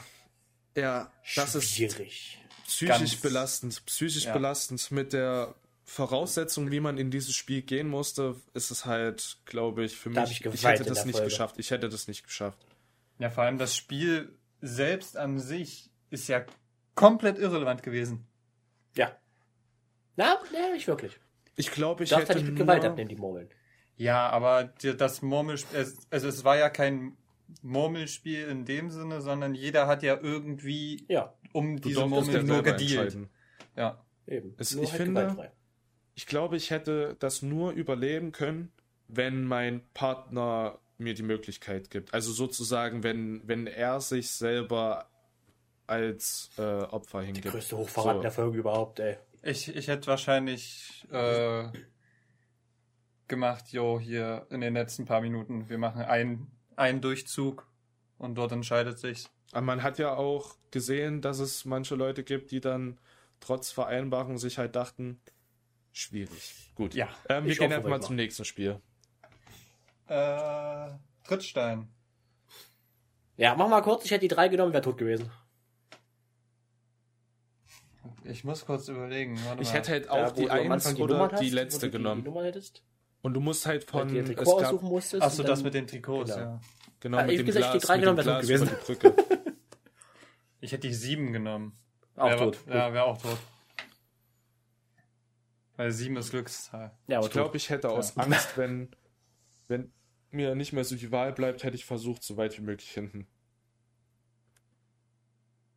ja, das ist schwierig. psychisch Ganz- belastend. Psychisch Ja. belastend mit der Voraussetzung, wie man in dieses Spiel gehen musste, ist es halt, glaube ich, für Da mich. ich Ich hätte das nicht Folge. geschafft. Ich hätte das nicht geschafft. Ja, vor allem das Spiel selbst an sich ist ja komplett irrelevant gewesen. Ja. Na, ne, nicht wirklich. Ich glaube, ich darfst hätte nicht mit nur, Gewalt abnehmen, die Murmeln. Ja, aber das Murmelspiel, es- also es war ja kein Murmelspiel in dem Sinne, sondern jeder hat ja irgendwie Ja, um diese Murmel ja nur gedealt. Ja. eben. Es- Nur ich halt finde- gewaltfrei. Ich glaube, ich hätte das nur überleben können, wenn mein Partner mir die Möglichkeit gibt. Also sozusagen, wenn, wenn er sich selber als äh, Opfer Der hingibt. größte Hochverrat So. der Folge überhaupt, ey. Ich, ich hätte wahrscheinlich äh, gemacht, jo, hier in den letzten paar Minuten, wir machen einen, einen Durchzug und dort entscheidet sich's. Aber man hat ja auch gesehen, dass es manche Leute gibt, die dann trotz Vereinbarung sich halt dachten, schwierig. Gut. Ja, ähm, wir gehen einfach mal zum nächsten Spiel. Äh, Trittstein. Ja, mach mal kurz, ich hätte die drei genommen, wäre tot gewesen. Ich muss kurz überlegen. Warte Ich mal. hätte halt auch wo die du am 1 Anfang oder die letzte du genommen. Die Nummer hättest. Und du musst halt Weil von. du dir ein es Trikot gab- aussuchen musstest. Achso, das mit den Trikots, genau. ja. Genau, Ah, mit ich dem bin echt die Glas, drei mit genommen, Glas vor die Brücke. Ich hätte die sieben genommen. Auch Wär- tot. Ja, wäre auch tot. Weil sieben ist Glückszahl. Ja, Ich glaube, ich hätte aus Ja. Angst, wenn, wenn mir nicht mehr so die Wahl bleibt, hätte ich versucht, so weit wie möglich hinten.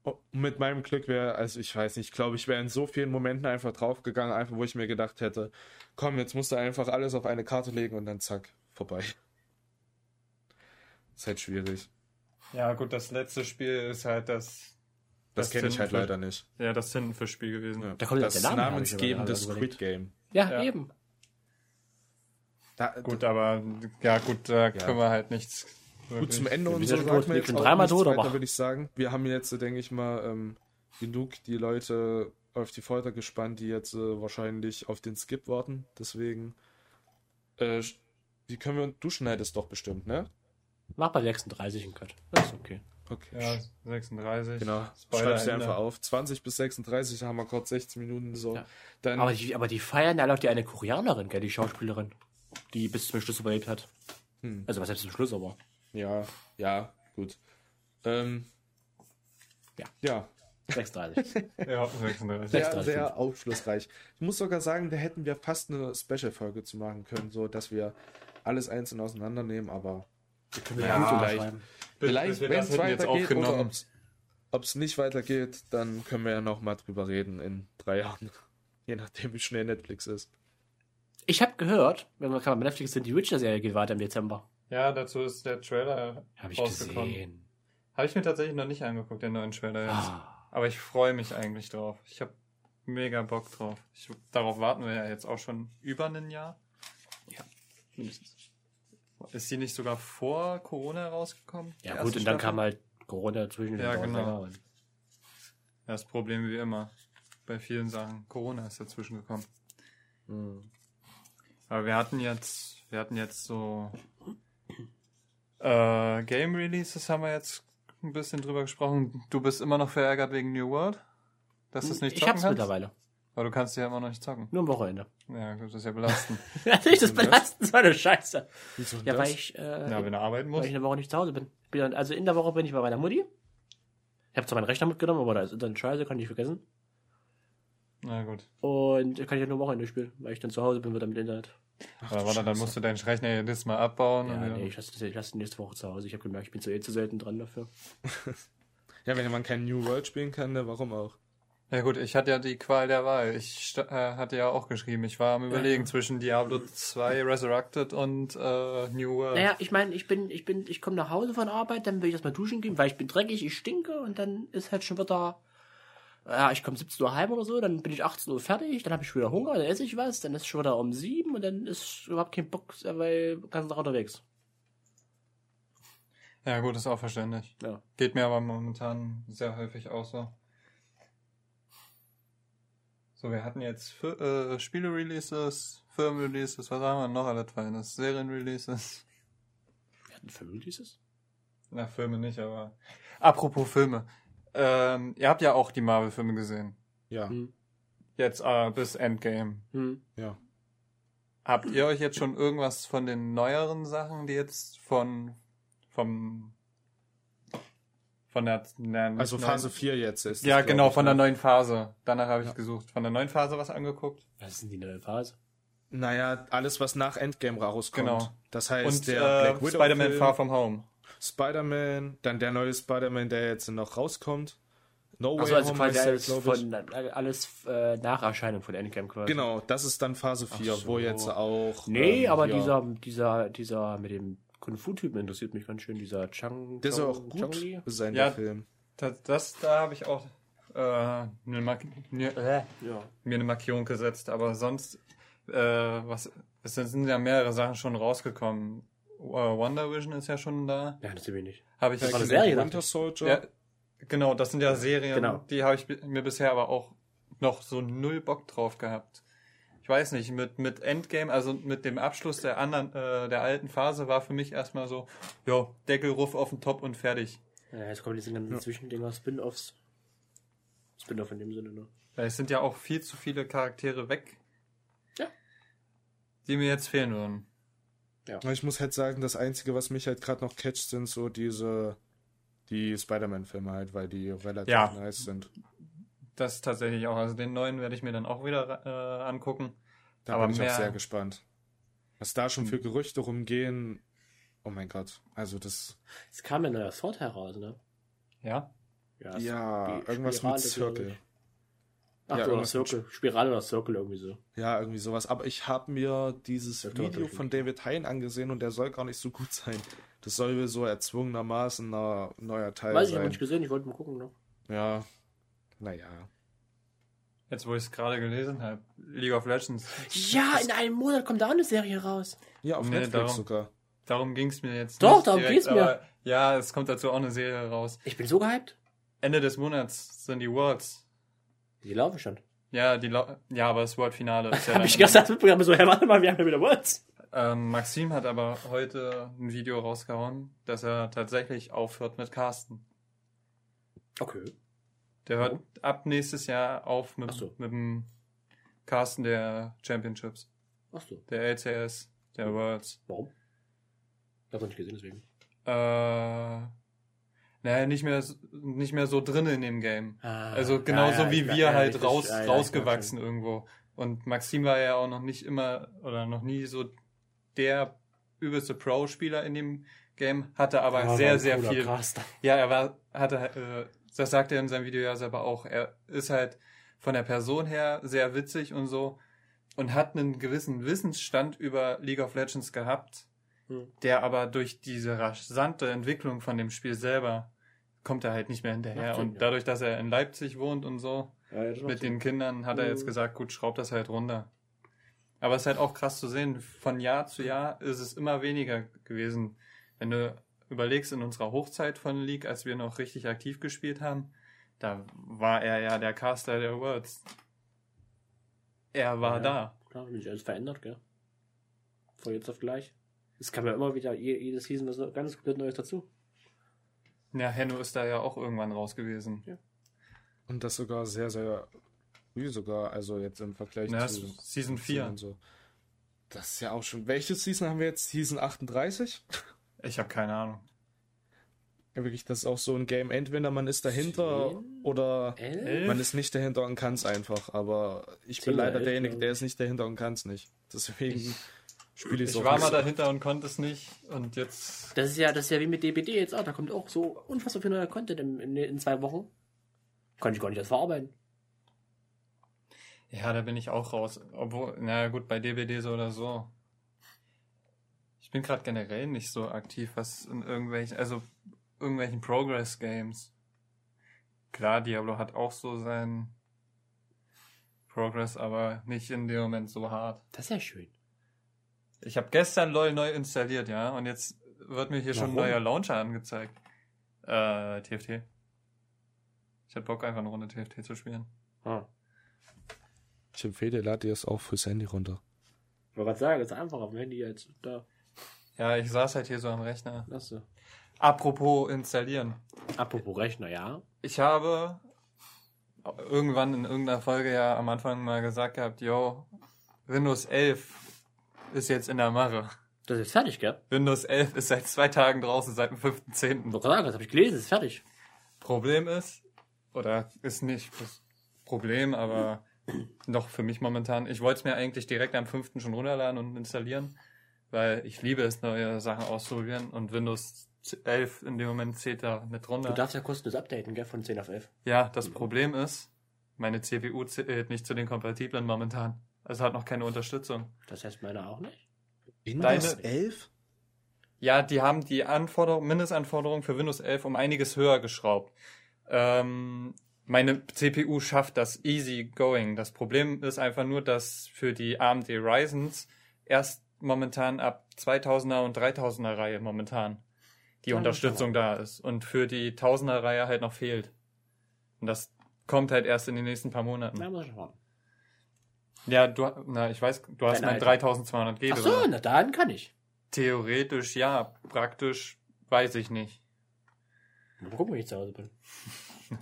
Oh, mit meinem Glück wäre, also ich weiß nicht, ich glaube, ich wäre in so vielen Momenten einfach draufgegangen, einfach wo ich mir gedacht hätte, komm, jetzt musst du einfach alles auf eine Karte legen und dann zack, vorbei. Ist halt schwierig. Ja, gut, das letzte Spiel ist halt das. Das, kenne ich halt Tintenfisch- leider nicht. Ja, das Tintenfisch-Spiel gewesen. Ja. Da kommt das Name, namensgebende Squid Game. Ja, Ja. eben. Da, Gut, aber ja, gut, da können wir halt nichts. Gut, zum Ende und sind so wir wir jetzt dreimal tot, aber- würde ich sagen. Wir haben jetzt, denke ich mal, ähm, genug die Leute auf die Folter gespannt, die jetzt äh, wahrscheinlich auf den Skip warten. Deswegen, äh, wie können wir, du schneidest doch bestimmt, ne? Mach bei 36 einen Cut. Das ist okay. Okay. Ja, 36. Genau, du Ende. einfach auf. 20 bis 36, da haben wir kurz 16 Minuten so. Ja. Dann, Aber die, aber die feiern ja auch die eine Koreanerin, gell, die Schauspielerin, die bis zum Schluss überlebt hat. Hm. Also was heißt zum Schluss, aber. Ja, ja, gut. Ähm, Ja. Ja, 36. Ja, 36. sehr, 36. sehr aufschlussreich. Ich muss sogar sagen, da hätten wir fast eine Special-Folge zu machen können, so dass wir alles einzeln auseinandernehmen, aber Können wir Ja, vielleicht. vielleicht, wir wenn das es weitergeht oder ob es nicht weitergeht, dann können wir ja noch mal drüber reden in drei Jahren. Je nachdem, wie schnell Netflix ist. Ich habe gehört, wenn man kann bei Netflix sind, die Witcher-Serie geht weiter im Dezember. Ja, dazu ist der Trailer ich rausgekommen. Habe ich mir tatsächlich noch nicht angeguckt, den neuen Trailer jetzt. Ah, Aber ich freue mich eigentlich drauf. Ich habe mega Bock drauf. Ich, darauf warten wir ja jetzt auch schon über ein Jahr. mindestens. Ist sie nicht sogar vor Corona rausgekommen? die Ja gut, und dann Staffel? kam halt Corona dazwischen. Ja, genau. Ja, das Problem wie immer. Bei vielen Sachen. Corona ist dazwischen gekommen. Hm. Aber wir hatten jetzt, wir hatten jetzt so äh, Game Releases haben wir jetzt ein bisschen drüber gesprochen. Du bist immer noch verärgert wegen New World? Dass du es nicht ich zocken hab's kannst? mittlerweile. Aber du kannst ja immer noch nicht zocken. Nur am Wochenende. Ja, das ist ja belastend. Natürlich, das belastend, so eine Scheiße. Wieso Ja, das? weil ich, äh, ja, wenn du arbeiten weil musst. ich eine Woche nicht zu Hause bin. bin dann, also in der Woche bin ich bei meiner Mutti. Ich habe zwar meinen Rechner mitgenommen, aber da ist Internet scheiße, kann ich vergessen. Na gut. Und kann ich ja nur Wochenende spielen, weil ich dann zu Hause bin wieder mit Internet. Ach, warte, dann Scheiße. musst du deinen Rechner jedes Mal abbauen. Ja, nee, ich lasse, ich lasse nächste Woche zu Hause. Ich habe gemerkt, ich bin zu eh zu selten dran dafür. Ja, wenn man kein New World spielen kann, ne, warum auch? Ja gut, ich hatte ja die Qual der Wahl. Ich äh, hatte ja auch geschrieben, ich war am überlegen Ja. zwischen Diablo 2 Resurrected und äh, New World. Naja, ich meine, ich bin, ich bin, ich komme nach Hause von Arbeit, dann will ich erstmal duschen gehen, weil ich bin dreckig, ich stinke und dann ist halt schon wieder, ja, ich komme 17 Uhr heim oder so, dann bin ich 18 Uhr fertig, dann habe ich wieder Hunger, dann esse ich was, dann ist es schon wieder um 7 und dann ist überhaupt kein Bock, weil ganzen Tag unterwegs. Ja gut, ist auch verständlich. Ja. Geht mir aber momentan sehr häufig auch so. So, wir hatten jetzt Fi- äh, Spiele-Releases, Firmen-Releases, was haben wir noch alles Feines? Serien-Releases. Wir hatten Film dieses? Na, Filme nicht, aber... Apropos Filme. Ähm, ihr habt ja auch die Marvel-Filme gesehen. Ja, Hm. Jetzt äh, bis Endgame. Hm. ja. Habt ihr euch jetzt schon irgendwas von den neueren Sachen, die jetzt von vom von der, nicht Also neuen- Phase 4 jetzt ist. Ja, das, genau, von ne? der neuen Phase. Danach habe ich Ja. gesucht. Von der neuen Phase was angeguckt. Was ist denn die neue Phase? Naja, alles, was nach Endgame rauskommt. Genau. Das heißt, Und der äh, Black Widow Spider-Man Film, Far From Home. Spider-Man, dann der neue Spider-Man, der jetzt noch rauskommt. No Way Achso, also Home quasi alles, von, alles äh, Nacherscheinung von Endgame quasi. Genau, das ist dann Phase 4, so. wo jetzt auch. Nee, ähm, aber ja, dieser, dieser, dieser mit dem Kung-Fu-Typen interessiert mich ganz schön, dieser Chang. Der soll Chang- auch Chang gut Li. sein, Ja. der Film. Das, das da habe ich auch äh, eine mir, äh, Ja. mir eine Markierung gesetzt. Aber sonst, äh, was, es sind ja mehrere Sachen schon rausgekommen. Äh, Wonder Vision ist ja schon da. Ja, das will ich nicht. Habe ich Das war eine Serie, Winter. Soldier. Ja, genau, das sind ja Serien, Genau. die habe ich mir bisher aber auch noch so null Bock drauf gehabt. Ich weiß nicht, mit, mit Endgame, also mit dem Abschluss der anderen, äh, der alten Phase war für mich erstmal so, ja, Deckelruf auf den Top und fertig. Ja, jetzt kommen diese ganzen Zwischendinger, Spin-Offs. Spin-Off in dem Sinne, ne? Es sind ja auch viel zu viele Charaktere weg. Ja. die mir jetzt fehlen würden. Ich muss halt sagen, das Einzige, was mich halt gerade noch catcht, sind so diese die Spider-Man-Filme halt, weil die relativ Ja. nice sind. Das tatsächlich auch. Also den neuen werde ich mir dann auch wieder äh, angucken. Da Aber bin ich mehr- auch sehr gespannt. Was da schon für Gerüchte rumgehen. Oh mein Gott. Also das. Es kam ja ein neuer Sword heraus, ne? Ja. Ja, die irgendwas mit Circle. Ach, Ja, oder Circle. Spirale oder Circle irgendwie so. Ja, irgendwie sowas. Aber ich habe mir dieses Ja, Video von David Hein angesehen und der soll gar nicht so gut sein. Das soll so erzwungenermaßen ein neuer Teil Weiß ich, habe sein. nicht gesehen, ich wollte mal gucken noch. Ja. Naja. Jetzt, wo ich es gerade gelesen habe. League of Legends. Ja, in einem Monat kommt da auch eine Serie raus. Ja, auf Nee, Netflix darum- sogar. Darum ging es mir jetzt Doch, nicht darum direkt, ging's mir. Ja, es kommt dazu auch eine Serie raus. Ich bin so gehypt. Ende des Monats sind die Worlds. Die laufen schon. Ja, die Lau ja, aber das World-Finale ist ja Hab ich gesagt, mitbekommen, so, hey, warte mal, wir haben ja wieder Words. Ähm, Maxim hat aber heute ein Video rausgehauen, dass er tatsächlich aufhört mit Carsten. Okay. Der hört ab nächstes Jahr auf mit, so. mit dem Carsten der Championships, Ach so. der LCS, der Worlds. Warum? Ich hab's noch nicht gesehen, deswegen. Äh, naja, nicht mehr, nicht mehr so drin in dem Game. Ah, Also genauso ja, ja, wie wir ja, halt richtig. raus, rausgewachsen irgendwo. Und Maxim war ja auch noch nicht immer oder noch nie so der übelste Pro-Spieler in dem Game, hatte aber war sehr, sehr viel. Caster. Ja, er war, hatte, äh, das sagt er in seinem Video ja selber auch. Er ist halt von der Person her sehr witzig und so und hat einen gewissen Wissensstand über League of Legends gehabt, Hm. der aber durch diese rasante Entwicklung von dem Spiel selber kommt er halt nicht mehr hinterher. Und dadurch, dass er in Leipzig wohnt und so, Ja, mit Sinn. den Kindern, hat er jetzt Mhm. gesagt, gut, schraubt das halt runter. Aber es ist halt auch krass zu sehen, von Jahr zu Jahr ist es immer weniger gewesen. Wenn du überlegst, in unserer Hochzeit von League, als wir noch richtig aktiv gespielt haben, da war er ja der Caster der Worlds. Er war Ja. da. Klar, hat sich alles verändert, gell? Von jetzt auf gleich. Es kam ja immer wieder, je- jede Season was ganz komplett Neues dazu. Ja, Henno ist da ja auch irgendwann raus gewesen. Und das sogar sehr, sehr früh sogar, also jetzt im Vergleich Ja, zu Season 4. und so. Das ist ja auch schon. Welche Season haben wir jetzt? Season 38? Ich habe keine Ahnung. Ja, wirklich, das ist auch so ein Game. Entweder man ist dahinter Zehn? oder Elf? man ist nicht dahinter und kann es einfach. Aber ich Zehn bin oder leider derjenige, der ist nicht dahinter und kann es nicht. Deswegen spiele ich es Ich war mal so. dahinter und konnte es nicht. Und jetzt. Das ist ja, das ist ja wie mit DBD jetzt auch. Da kommt auch so unfassbar viel neuer Content in, in, in zwei Wochen. Kann ich gar nicht das verarbeiten. Ja, da bin ich auch raus. Obwohl, na gut, bei DBD so oder so. Ich bin gerade generell nicht so aktiv, was in irgendwelchen, also irgendwelchen Progress Games. Klar, Diablo hat auch so seinen Progress, aber nicht in dem Moment so hart. Das ist ja schön. Ich habe gestern LOL neu installiert, ja, und jetzt wird mir hier schon ein Warum? neuer Launcher angezeigt. Äh, TFT. Ich hatte Bock, einfach eine Runde TFT zu spielen. Ah. Ich empfehle, lad dir es auch fürs Handy runter. Ich wollte gerade sagen, das ist einfacher auf dem Handy als da. Ja, ich saß halt hier so am Rechner. Lass du. Apropos installieren. Apropos Rechner, ja. Ich habe irgendwann in irgendeiner Folge ja am Anfang mal gesagt gehabt, yo, Windows 11 ist jetzt in der Mache. Das ist jetzt fertig, gell? Windows 11 ist seit zwei Tagen draußen, seit dem 5.10. Ich wollte sagen, das habe ich gelesen, ist fertig. Problem ist, oder ist nicht das Problem, aber noch für mich momentan, ich wollte es mir eigentlich direkt am 5. schon runterladen und installieren, weil ich liebe es, neue Sachen auszuprobieren und Windows 11 in dem Moment zählt da mit runter. Du darfst ja kostenlos updaten, gell? Von 10 auf 11. Ja, das Problem ist, meine CPU zählt nicht zu den kompatiblen momentan. Also hat noch keine Unterstützung. Das heißt meine auch nicht. Windows Deine- 11? Ja, die haben die Anforderung, Mindestanforderungen für Windows 11 um einiges höher geschraubt. Ähm, meine CPU schafft das easy going. Das Problem ist einfach nur, dass für die AMD Ryzens erst momentan ab 2000er und 3000er Reihe momentan die Ja, Unterstützung da ist und für die 1000er Reihe halt noch fehlt. Und das kommt halt erst in den nächsten paar Monaten. Na, muss ich. Ja, du, na, ich weiß, du hast mein alte. 3200 G Ach so, drin. na dann kann ich. Theoretisch ja, praktisch weiß ich nicht. Mal gucken, wenn ich zu Hause bin.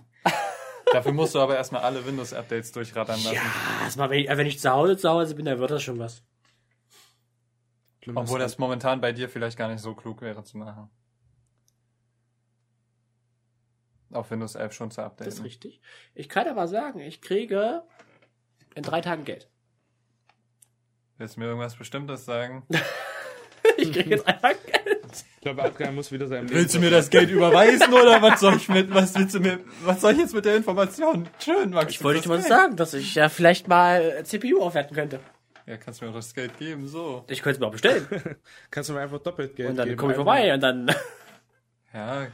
Dafür musst du aber erstmal alle Windows-Updates durchrattern lassen. Ja, erstmal, wenn ich, wenn ich zu Hause zu Hause bin, dann wird das schon was. Obwohl das momentan bei dir vielleicht gar nicht so klug wäre zu machen. Auf Windows 11 schon zu updaten. Das ist richtig. Ich kann aber sagen, ich kriege in drei Tagen Geld. Willst du mir irgendwas Bestimmtes sagen? Ich kriege in drei Tagen Geld. Ich glaube, Adrian muss wieder seinem Willst du mir das Geld überweisen oder was soll ich mit, was willst du mir, was soll ich jetzt mit der Information? Schön, Max. Ich wollte dir mal sagen, dass ich ja vielleicht mal CPU aufwerten könnte. Ja, kannst du mir auch das Geld geben, so. Ich könnte es mir auch bestellen. Kannst du mir einfach doppelt Geld Und dann geben? komme ich Einfach- vorbei und dann. Ja.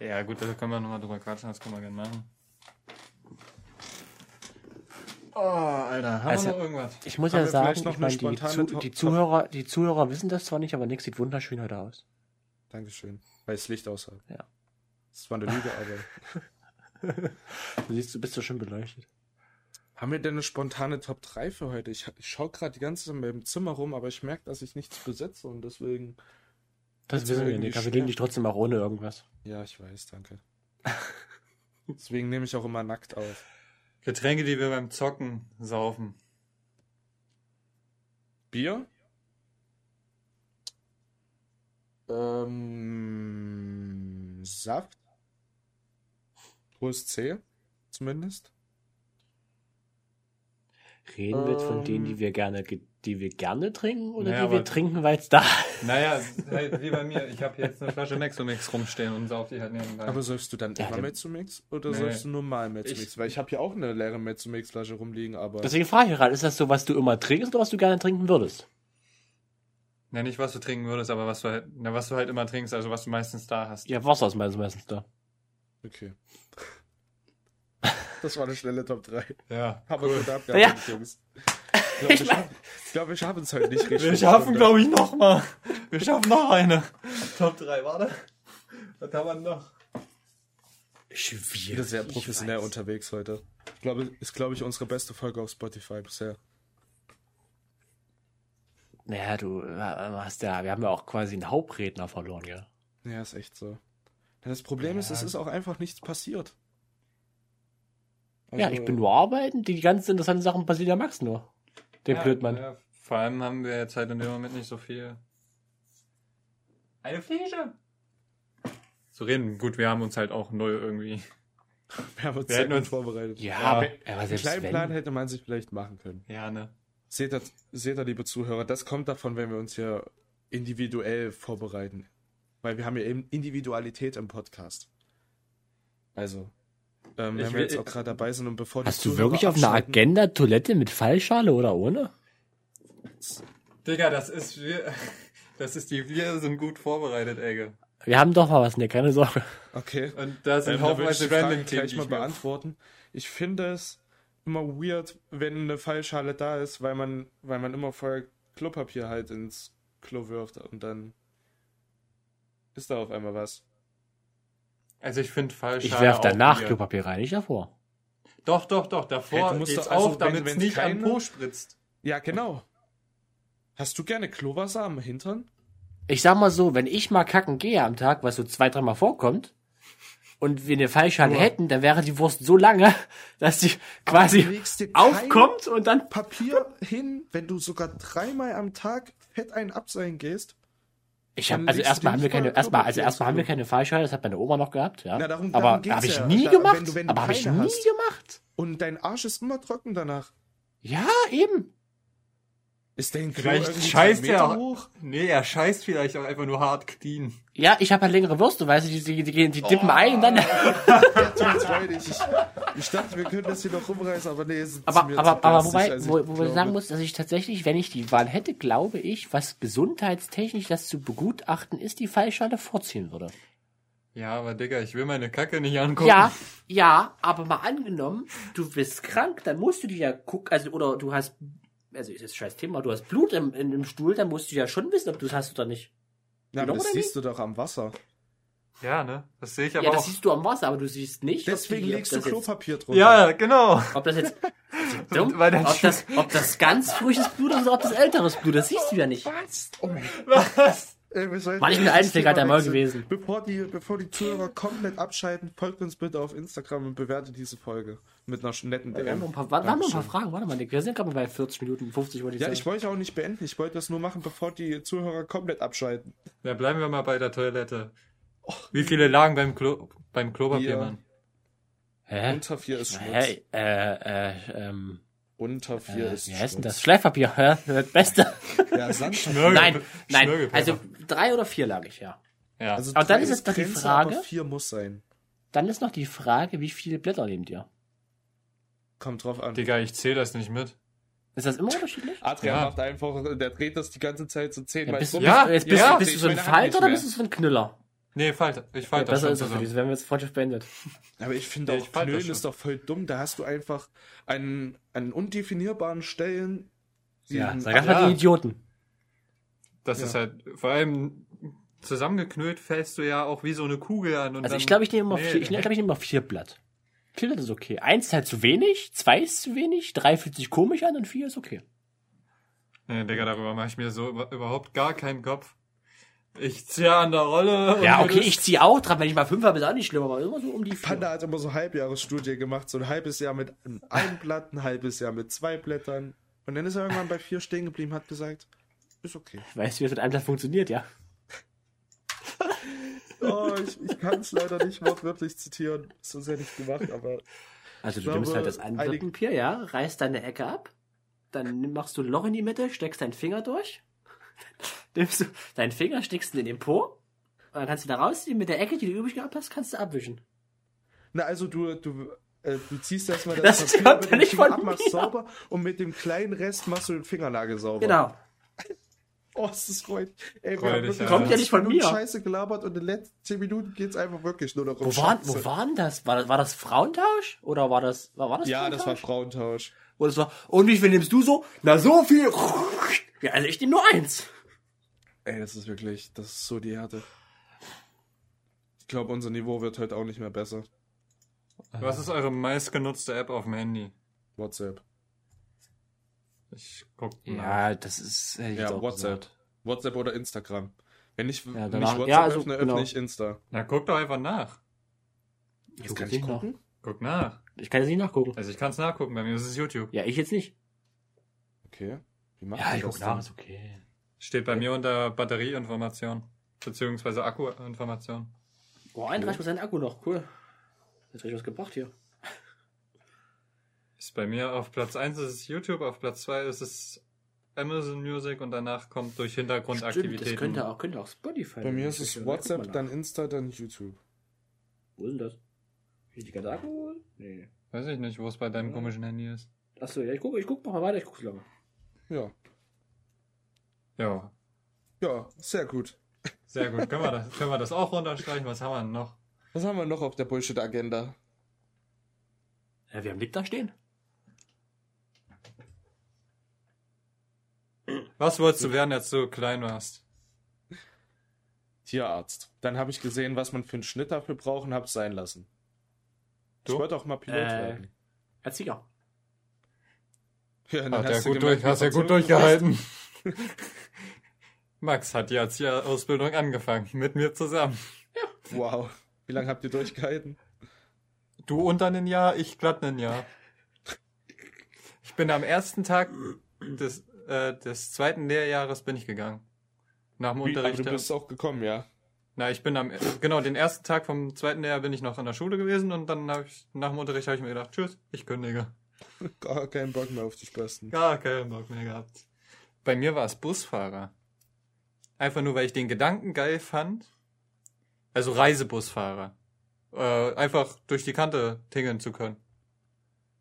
Ja, gut, da können wir nochmal drüber quatschen, das können wir gerne machen. Oh, Alter, haben Also- wir noch irgendwas? Ich muss Haben ja wir sagen, ich meine, eine die, Zu, die, Zuhörer, die Zuhörer wissen das zwar nicht, aber Nick sieht wunderschön heute aus. Dankeschön. Weil das Licht aus hat. Ja. Das war eine Lüge, aber. Du siehst, du bist so schön beleuchtet. Haben wir denn eine spontane Top 3 für heute? Ich, ich schaue gerade die ganze Zeit im Zimmer rum, aber ich merke, dass ich nichts besetze und deswegen. Das wissen wir nicht, aber wir schwer. legen dich trotzdem auch ohne irgendwas. Ja, ich weiß, danke. deswegen nehme ich auch immer nackt auf. Getränke, die wir beim Zocken saufen. Bier? Ähm, Saft? Hohes C, zumindest. Reden wir jetzt von Ähm. denen, die wir gerne, ge- die wir gerne trinken oder Naja, die wir aber- trinken, weil es da Naja, halt wie bei mir. Ich habe jetzt eine Flasche Mexomix rumstehen und sauf die halt nebenbei. Aber sollst du dann Ja, immer Mezzomix oder Nee. sollst du normal Mezzomix? Ich- Weil ich habe hier auch eine leere Mezzomix-Flasche rumliegen, aber Deswegen frage ich gerade, ist das so, was du immer trinkst oder was du gerne trinken würdest? ja, nicht was du trinken würdest, aber was du halt, na, was du halt immer trinkst, also was du meistens da hast. Ja, Wasser ist meistens meistens da. okay. Das war eine schnelle Top 3. Ja, Aber cool. gut Ja. abgearbeitet, Jungs. Ich glaube, wir, schaffen- ich, glaub, wir schaffen es halt nicht richtig. Wir schaffen, glaube ich, noch mal. Wir schaffen noch eine. Top 3, warte. Was haben wir noch? Schwierig. wieder sehr ich professionell unterwegs heute. Ich glaube, ist, glaube ich, unsere beste Folge auf Spotify bisher. Naja, du äh, hast ja, wir haben ja auch quasi einen Hauptredner verloren, ja. Ja, ist echt so. Das Problem ist, es ist auch einfach nichts passiert. Ja, Also, ich bin nur arbeiten, die ganzen interessanten Sachen passieren ja Max nur. Der Ja, Blödmann. Ja, vor allem haben wir jetzt halt in dem Moment nicht so viel. Eine Fliege! Zu reden. Gut, wir haben uns halt auch null irgendwie. Wir haben uns Wir hätten uns- vorbereitet. Ja, Ja. aber, aber Einen selbst kleinen Plan wenn. hätte man sich vielleicht machen können. Ja, ne? Seht ihr, seht ihr, liebe Zuhörer, das kommt davon, wenn wir uns hier individuell vorbereiten. Weil wir haben ja eben Individualität im Podcast. Also, ähm, Ich wenn wir will- jetzt auch gerade dabei sind und bevor die Hast du wirklich auf einer Agenda Toilette mit Fallschale oder ohne? Digga, das ist wir. Das ist die, wir sind gut vorbereitet, Egge. Wir haben doch mal was, ne, keine Sorge. Okay. Und da sind Ähm, haufenweise random Themen, mal ich mir beantworten. Ich finde es immer weird, wenn eine Fallschale da ist, weil man, weil man immer vorher Klopapier halt ins Klo wirft und dann ist da auf einmal was. Also ich finde falsch. Ich werf danach Klopapier rein, nicht davor. Doch, doch, doch. Davor Hey, du musst geht's doch- also, auf, damit es nicht am keine- Po spritzt. Ja, genau. Hast du gerne Klowasser am Hintern? Ich sag mal so, wenn ich mal kacken gehe am Tag, was so zwei, dreimal vorkommt, und wir eine Fallschale hätten, dann wäre die Wurst so lange, dass die quasi aufkommt und dann. Papier hin, wenn du sogar dreimal am Tag fett ein Abseilen gehst. Ich habe Dann also du erstmal haben wir keine erstmal also erstmal haben wir keine Fallschale, das hat meine Oma noch gehabt, ja. Na, darum- aber habe ich ja. nie Da- gemacht. wenn du- wenn du aber habe ich nie hast. gemacht. Und dein Arsch ist immer trocken danach. Ja, eben. Ist dein Klo Vielleicht scheißt er auch. hoch? Nee, er scheißt vielleicht auch einfach nur hart clean. Ja, ich habe halt längere Würste, weißt du, die, die, die, gehen- die dippen ein und dann. Tut's leid, ich, ich dachte, wir können das hier noch rumreißen, aber nee, es ist Aber, mir aber, aber garstig, wobei, ich wo, wo ich glaube. sagen muss, dass ich tatsächlich, wenn ich die Wahl hätte, glaube ich, was gesundheitstechnisch das zu begutachten ist, die Fallschale vorziehen würde. Ja, aber Digga, ich will meine Kacke nicht angucken. Ja, ja, aber mal angenommen, du bist krank, dann musst du dir ja gucken, also, oder du hast, also ist jetzt scheiß Thema, du hast Blut im, in, im Stuhl, dann musst du ja schon wissen, ob du es hast oder nicht. Ja, aber das siehst du doch am Wasser. Ja, ne? Das sehe ich aber Ja, das auch. siehst du am Wasser, aber du siehst nicht, Deswegen ob, die, ob, legst du das Klopapier drunter. Ja, genau. ob das jetzt, dumm, Weil ob, das, ob das ganz frisches Blut ist oder ob das älteres Blut, das siehst du ja nicht. Was? Oh mein Was? War nicht mit der Maul wechseln. gewesen. Bevor die, bevor die Zuhörer komplett abschalten, folgt uns bitte auf Instagram und bewertet diese Folge mit einer netten Wir haben noch DM. ein paar, warte, wir haben noch ein paar. Fragen. Warte mal, Nick. Wir sind gerade mal bei 40 Minuten, 50 wollte ich Ja, sagen. ich wollte auch nicht beenden. Ich wollte das nur machen, bevor die Zuhörer komplett abschalten. Ja, bleiben wir mal bei der Toilette. Wie viele lagen beim Klo beim Klopapier, Vier. Mann? Hä? Unter vier ist Schmutz. Hä? Äh, äh, ähm, Unter vier äh, ist wie heißt denn Schmutz. das? Schleifpapier, hä? Das Beste. Ja, Sandpapier. Schmörgel- nein, nein. Also drei oder vier lag ich, ja. Ja. Also Aber dann ist es doch die Grenze, Frage- vier muss sein. Dann ist noch die Frage, wie viele Blätter nehmt ihr? Kommt drauf an. Digga, ich zähle das nicht mit. Ist das immer unterschiedlich? Adrian Ja. macht einfach, der dreht das die ganze Zeit so Ja, zehnmal. bist, rum. Ja, jetzt bist, ja. bist du so ein Falter oder bist du so ein Knüller? Nee, Falter. Ich Ja, falte das besser ist es wirklich, wenn wir jetzt Freundschaft beendet. Aber ich finde Ja, auch, Knüllen ist doch voll dumm. Da hast du einfach an, an undefinierbaren Stellen. Ja, sag einfach ja. die Idioten. Das Ja. ist halt, vor allem zusammengeknüllt fällst du ja auch wie so eine Kugel an. Und Also dann, ich glaube, ich nehme immer Nee, vier, ich glaube, ich nehme immer vier Blatt. Vier Blatt ist okay. Eins ist halt zu wenig, zwei ist zu wenig, drei fühlt sich komisch an und vier ist okay. Nee, Digga, darüber mache ich mir so über, überhaupt gar keinen Kopf. Ich ziehe an der Rolle. Ja, okay, ich ziehe auch dran. Wenn ich mal fünf habe, ist auch nicht schlimm, aber immer so um die vier. Panda hat immer so Halbjahresstudie gemacht, so ein halbes Jahr mit einem Blatt, ein halbes Jahr mit zwei Blättern. Und dann ist er irgendwann bei vier stehen geblieben, hat gesagt, ist okay. Weißt du, wie das mit einem Blatt funktioniert, ja? Oh, ich, ich kann es leider nicht wortwörtlich zitieren. So sehr nicht gemacht, aber Also du nimmst halt das ein einig- Blatt Papier, ja, reißt deine Ecke ab, dann machst du ein Loch in die Mitte, steckst deinen Finger durch, nimmst du deinen Finger, steckst ihn in den Po, und dann kannst du da rausziehen, mit der Ecke, die du übrig gehabt hast, kannst du abwischen. Na, also du, du, äh, du ziehst erstmal Das das Papier mit dem nicht Finger von ab, machst sauber und mit dem kleinen Rest machst du den Fingernagel sauber. Genau. Oh, ist das freudig. Ey, wir Freudig, haben wirklich ja. Kommt ja nicht von 20 Minuten mir. Scheiße gelabert und in den letzten 10 Minuten geht's einfach wirklich nur noch um Wo war, Scheiße. wo war denn das? War, das? war das Frauentausch? Oder war das, war, war das Ja, das war Frauentausch? Oder das war, und wie viel nimmst du so? Na, so viel. Ja, also ich nehme nur eins. Ey, das ist wirklich, das ist so die Härte. Ich glaube, unser Niveau wird heute auch nicht mehr besser. Was ist eure meistgenutzte App auf dem Handy? WhatsApp. Ich guck nach. Ja, das ist, Ja, WhatsApp. gesagt. WhatsApp oder Instagram. Wenn ich, Ja, wenn danach- ich WhatsApp ja, also, öffne, genau. öffne ich Insta. Na, guck doch einfach nach. Ich Jetzt guck kann ich nicht nach. gucken. Guck nach. Ich kann jetzt nicht nachgucken. Also ich kann es nachgucken, bei mir ist es YouTube. Ja, ich jetzt nicht. Okay. Wie macht Ja, ich das guck nach, ist okay. Steht bei mir unter Batterieinformation. Beziehungsweise Akkuinformation. Boah, 31% Akku noch, cool. Jetzt hab ich was gebracht hier. Ist bei mir auf Platz 1 ist es YouTube, auf Platz 2 ist es Amazon Music und danach kommt durch Stimmt, Hintergrundaktivitäten. das könnte auch, könnte auch Spotify Bei mir ist es Ja, WhatsApp, dann Insta, dann YouTube. Wo ist denn das? Will ich die ganze Akku holen? Nee. Weiß ich nicht, wo es bei deinem komischen Handy ist. Achso, ja, ich guck, ich guck noch mal weiter, ich guck's lange. Ja. Ja, Ja, sehr gut. sehr gut. können, wir das, können wir das auch runterstreichen? Was haben wir denn noch? Was haben wir noch auf der Bullshit-Agenda? Ja, wir haben Nick da stehen. Was wolltest du werden, als du klein warst? Tierarzt. Dann habe ich gesehen, was man für einen Schnitt dafür braucht und habe es sein lassen. Du? Ich wollte auch mal Pilot Äh, werden. Erzieher. Ja, dann Hat ja hast du gut, gemerkt, durch, hast ja gut du- durchgehalten. Max hat die Erzieherausbildung angefangen, mit mir zusammen. Wow. Wie lange habt ihr durchgehalten? Du unter ein Jahr, ich glatt ein Jahr. Ich bin am ersten Tag des, äh, des zweiten Lehrjahres bin ich gegangen. Nach dem Wie, aber Unterricht. du bist auch gekommen, ja? Na, ich bin am, genau, den ersten Tag vom zweiten Lehrjahr bin ich noch in der Schule gewesen und dann habe ich, nach dem Unterricht habe ich mir gedacht, tschüss, ich kündige. Gar keinen Bock mehr auf die Spasten. Gar keinen Bock mehr gehabt. Bei mir war es Busfahrer. Einfach nur, weil ich den Gedanken geil fand. Also Reisebusfahrer. Äh, einfach durch die Kante tingeln zu können.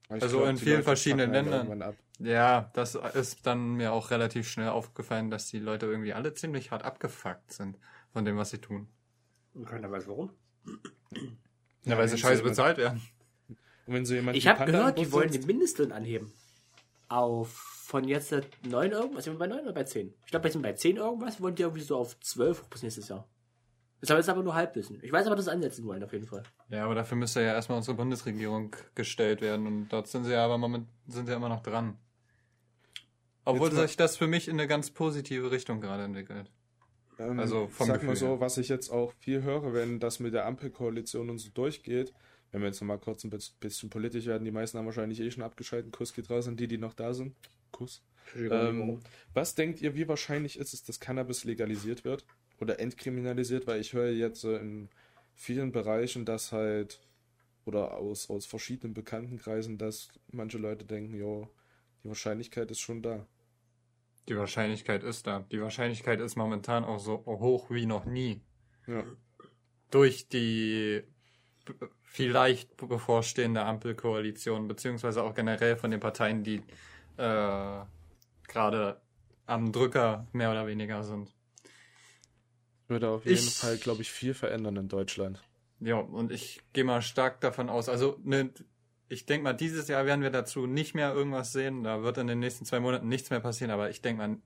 Ich Also glaub, in vielen Leute verschiedenen Ländern. Ja, das ist dann mir auch relativ schnell aufgefallen, dass die Leute irgendwie alle ziemlich hart abgefuckt sind von dem, was sie tun. Und keiner weiß warum. Ja, weil sie wenn scheiße jemand- bezahlt werden. Und wenn so jemand Ich habe gehört, die wollen den Mindestlohn anheben. Auf von jetzt 9 irgendwas. Sind wir bei 9 oder bei 10? Ich glaube, jetzt sind wir bei 10 irgendwas. Wollen die irgendwie so auf 12 hoch bis nächstes Jahr. Das ist aber jetzt aber nur Halbwissen. Ich weiß aber, dass sie ansetzen wollen, auf jeden Fall. Ja, aber dafür müsste ja erstmal unsere Bundesregierung gestellt werden und dort sind sie ja aber moment, sind sie ja immer noch dran. Obwohl Jetzt mal- sich das für mich in eine ganz positive Richtung gerade entwickelt. Ähm, Also vom sag mal Gefühl so, her. was ich jetzt auch viel höre, wenn das mit der Ampelkoalition und so durchgeht, wenn wir jetzt noch mal kurz ein bis- bisschen politisch werden, die meisten haben wahrscheinlich eh schon abgeschaltet. Kuss geht raus an die, die noch da sind. Kuss. Ähm, was denkt ihr, wie wahrscheinlich ist es, dass Cannabis legalisiert wird oder entkriminalisiert? Weil ich höre jetzt äh, in vielen Bereichen, dass halt, oder aus, aus verschiedenen Bekanntenkreisen, dass manche Leute denken, jo, die Wahrscheinlichkeit ist schon da. Die Wahrscheinlichkeit ist da. Die Wahrscheinlichkeit ist momentan auch so hoch wie noch nie. Ja. Durch die vielleicht bevorstehende Ampelkoalition, beziehungsweise auch generell von den Parteien, die äh, gerade am Drücker mehr oder weniger sind. Würde auf jeden Ich- Fall, glaube ich, viel verändern in Deutschland. Ja, und ich gehe mal stark davon aus, also ne, ich denke mal, dieses Jahr werden wir dazu nicht mehr irgendwas sehen. Da wird in den nächsten zwei Monaten nichts mehr passieren, aber ich denke mal,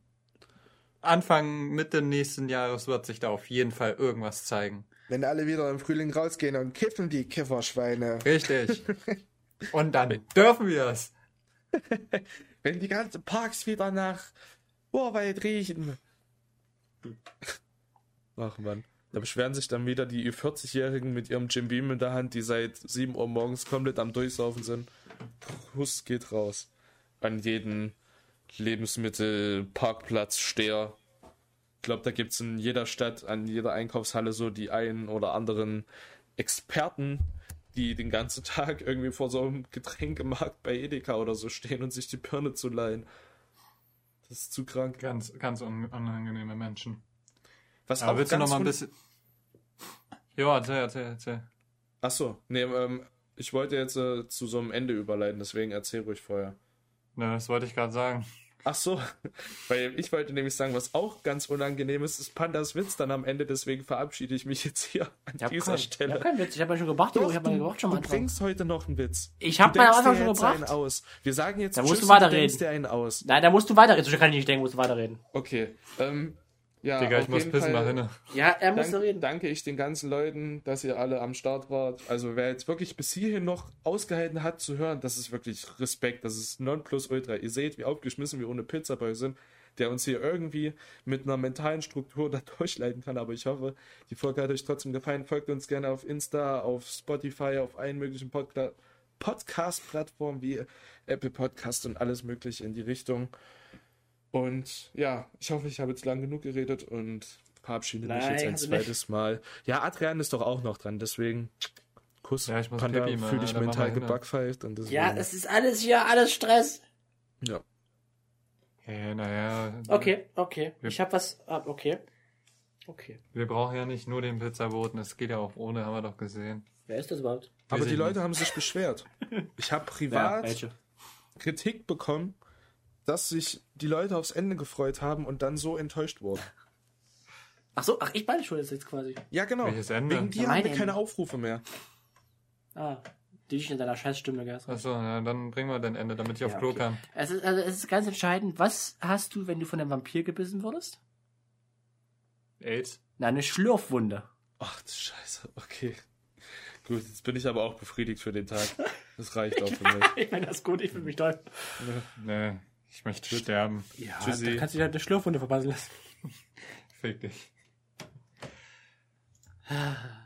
Anfang, Mitte nächsten Jahres wird sich da auf jeden Fall irgendwas zeigen. Wenn alle wieder im Frühling rausgehen und kiffen die Kifferschweine. Richtig. Und dann dürfen wir es. Wenn die ganzen Parks wieder nach Urwald riechen. Ach man. Da beschweren sich dann wieder die 40-Jährigen mit ihrem Jim Beam in der Hand, die seit 7 Uhr morgens komplett am Durchsaufen sind. Kuss geht raus. An jeden Lebensmittel, Parkplatz, Steher. Ich glaube, da gibt es in jeder Stadt, an jeder Einkaufshalle so die einen oder anderen Experten, die den ganzen Tag irgendwie vor so einem Getränkemarkt bei Edeka oder so stehen und sich die Birne zu leihen. Das ist zu krank. Ganz, ganz un unangenehme Menschen. Was Aber willst du noch ganz mal ein bisschen. Ja, erzähl, erzähl, erzähl. Ach so, nee, ähm, ich wollte jetzt äh, zu so einem Ende überleiten, deswegen erzähl ruhig vorher. Ne, das wollte ich gerade sagen. Ach so, weil ich wollte nämlich sagen, was auch ganz unangenehm ist, ist Pandas Witz dann am Ende, deswegen verabschiede ich mich jetzt hier an Ich dieser kein, Stelle. Ich hab keinen Witz. Ich habe ja schon gebracht, Doch, ich habe ja du, gebracht schon du mal. Anfang. bringst heute noch einen Witz. Ich Du hab meinen denkst Anfang schon gebracht. einen aus. Wir sagen jetzt Da musst Tschüss du weiterreden. denkst dir einen aus. Nein, da musst du weiterreden. So kann ich nicht denken, musst du weiterreden. Okay, ähm, ja, Digga, auf ich muss Fall nach hinten. Ja, er muss Dank, reden. danke ich den ganzen Leuten, dass ihr alle am Start wart. Also wer jetzt wirklich bis hierhin noch ausgehalten hat zu hören, das ist wirklich Respekt. Das ist Nonplusultra. Ihr seht, wie aufgeschmissen wir ohne Pizzaboy sind, der uns hier irgendwie mit einer mentalen Struktur da durchleiten kann. Aber ich hoffe, die Folge hat euch trotzdem gefallen. Folgt uns gerne auf Insta, auf Spotify, auf allen möglichen Podca Podcast-Plattformen wie Apple Podcast und alles mögliche in die Richtung. Und ja, ich hoffe, ich habe jetzt lang genug geredet und verabschiede mich jetzt ein du nicht. zweites Mal. Ja, Adrian ist doch auch noch dran, deswegen Kuss. Ja, ich muss Panda fühle ich Alter, mach mental gebackpfeift und deswegen, Ja, es ist alles hier, alles Stress. ja. Ja, naja. Okay, okay. Ja. Ich hab was. Ah, okay. Okay. Wir brauchen ja nicht nur den Pizzaboten, es geht ja auch ohne, haben wir doch gesehen. Wer ist das überhaupt? Aber die Leute haben sich beschwert. Ich habe privat welche? Kritik bekommen, dass sich die Leute aufs Ende gefreut haben und dann so enttäuscht wurden. Ach so, ach, ich meine schon jetzt quasi. Ja, genau. Welches Ende? Wegen dir Ja, haben wir keine Ende. Aufrufe mehr. Ah, die dich in deiner Scheißstimme gehört. Achso, ja, dann bringen wir den Ende, damit ich auf Ja, Klo okay. kann. Es ist, also es ist ganz entscheidend, was hast du, wenn du von einem Vampir gebissen wurdest? AIDS? Na, eine Schlürfwunde. Ach, du Scheiße. Okay. Gut, jetzt bin ich aber auch befriedigt für den Tag. Das reicht auch für mich. Ich meine, das ist gut, ich fühle mich toll. Nee, ich möchte sterben. Ja, Tschüssi. da kannst du dir halt eine Schlürfwunde verpassen lassen. Fick dich.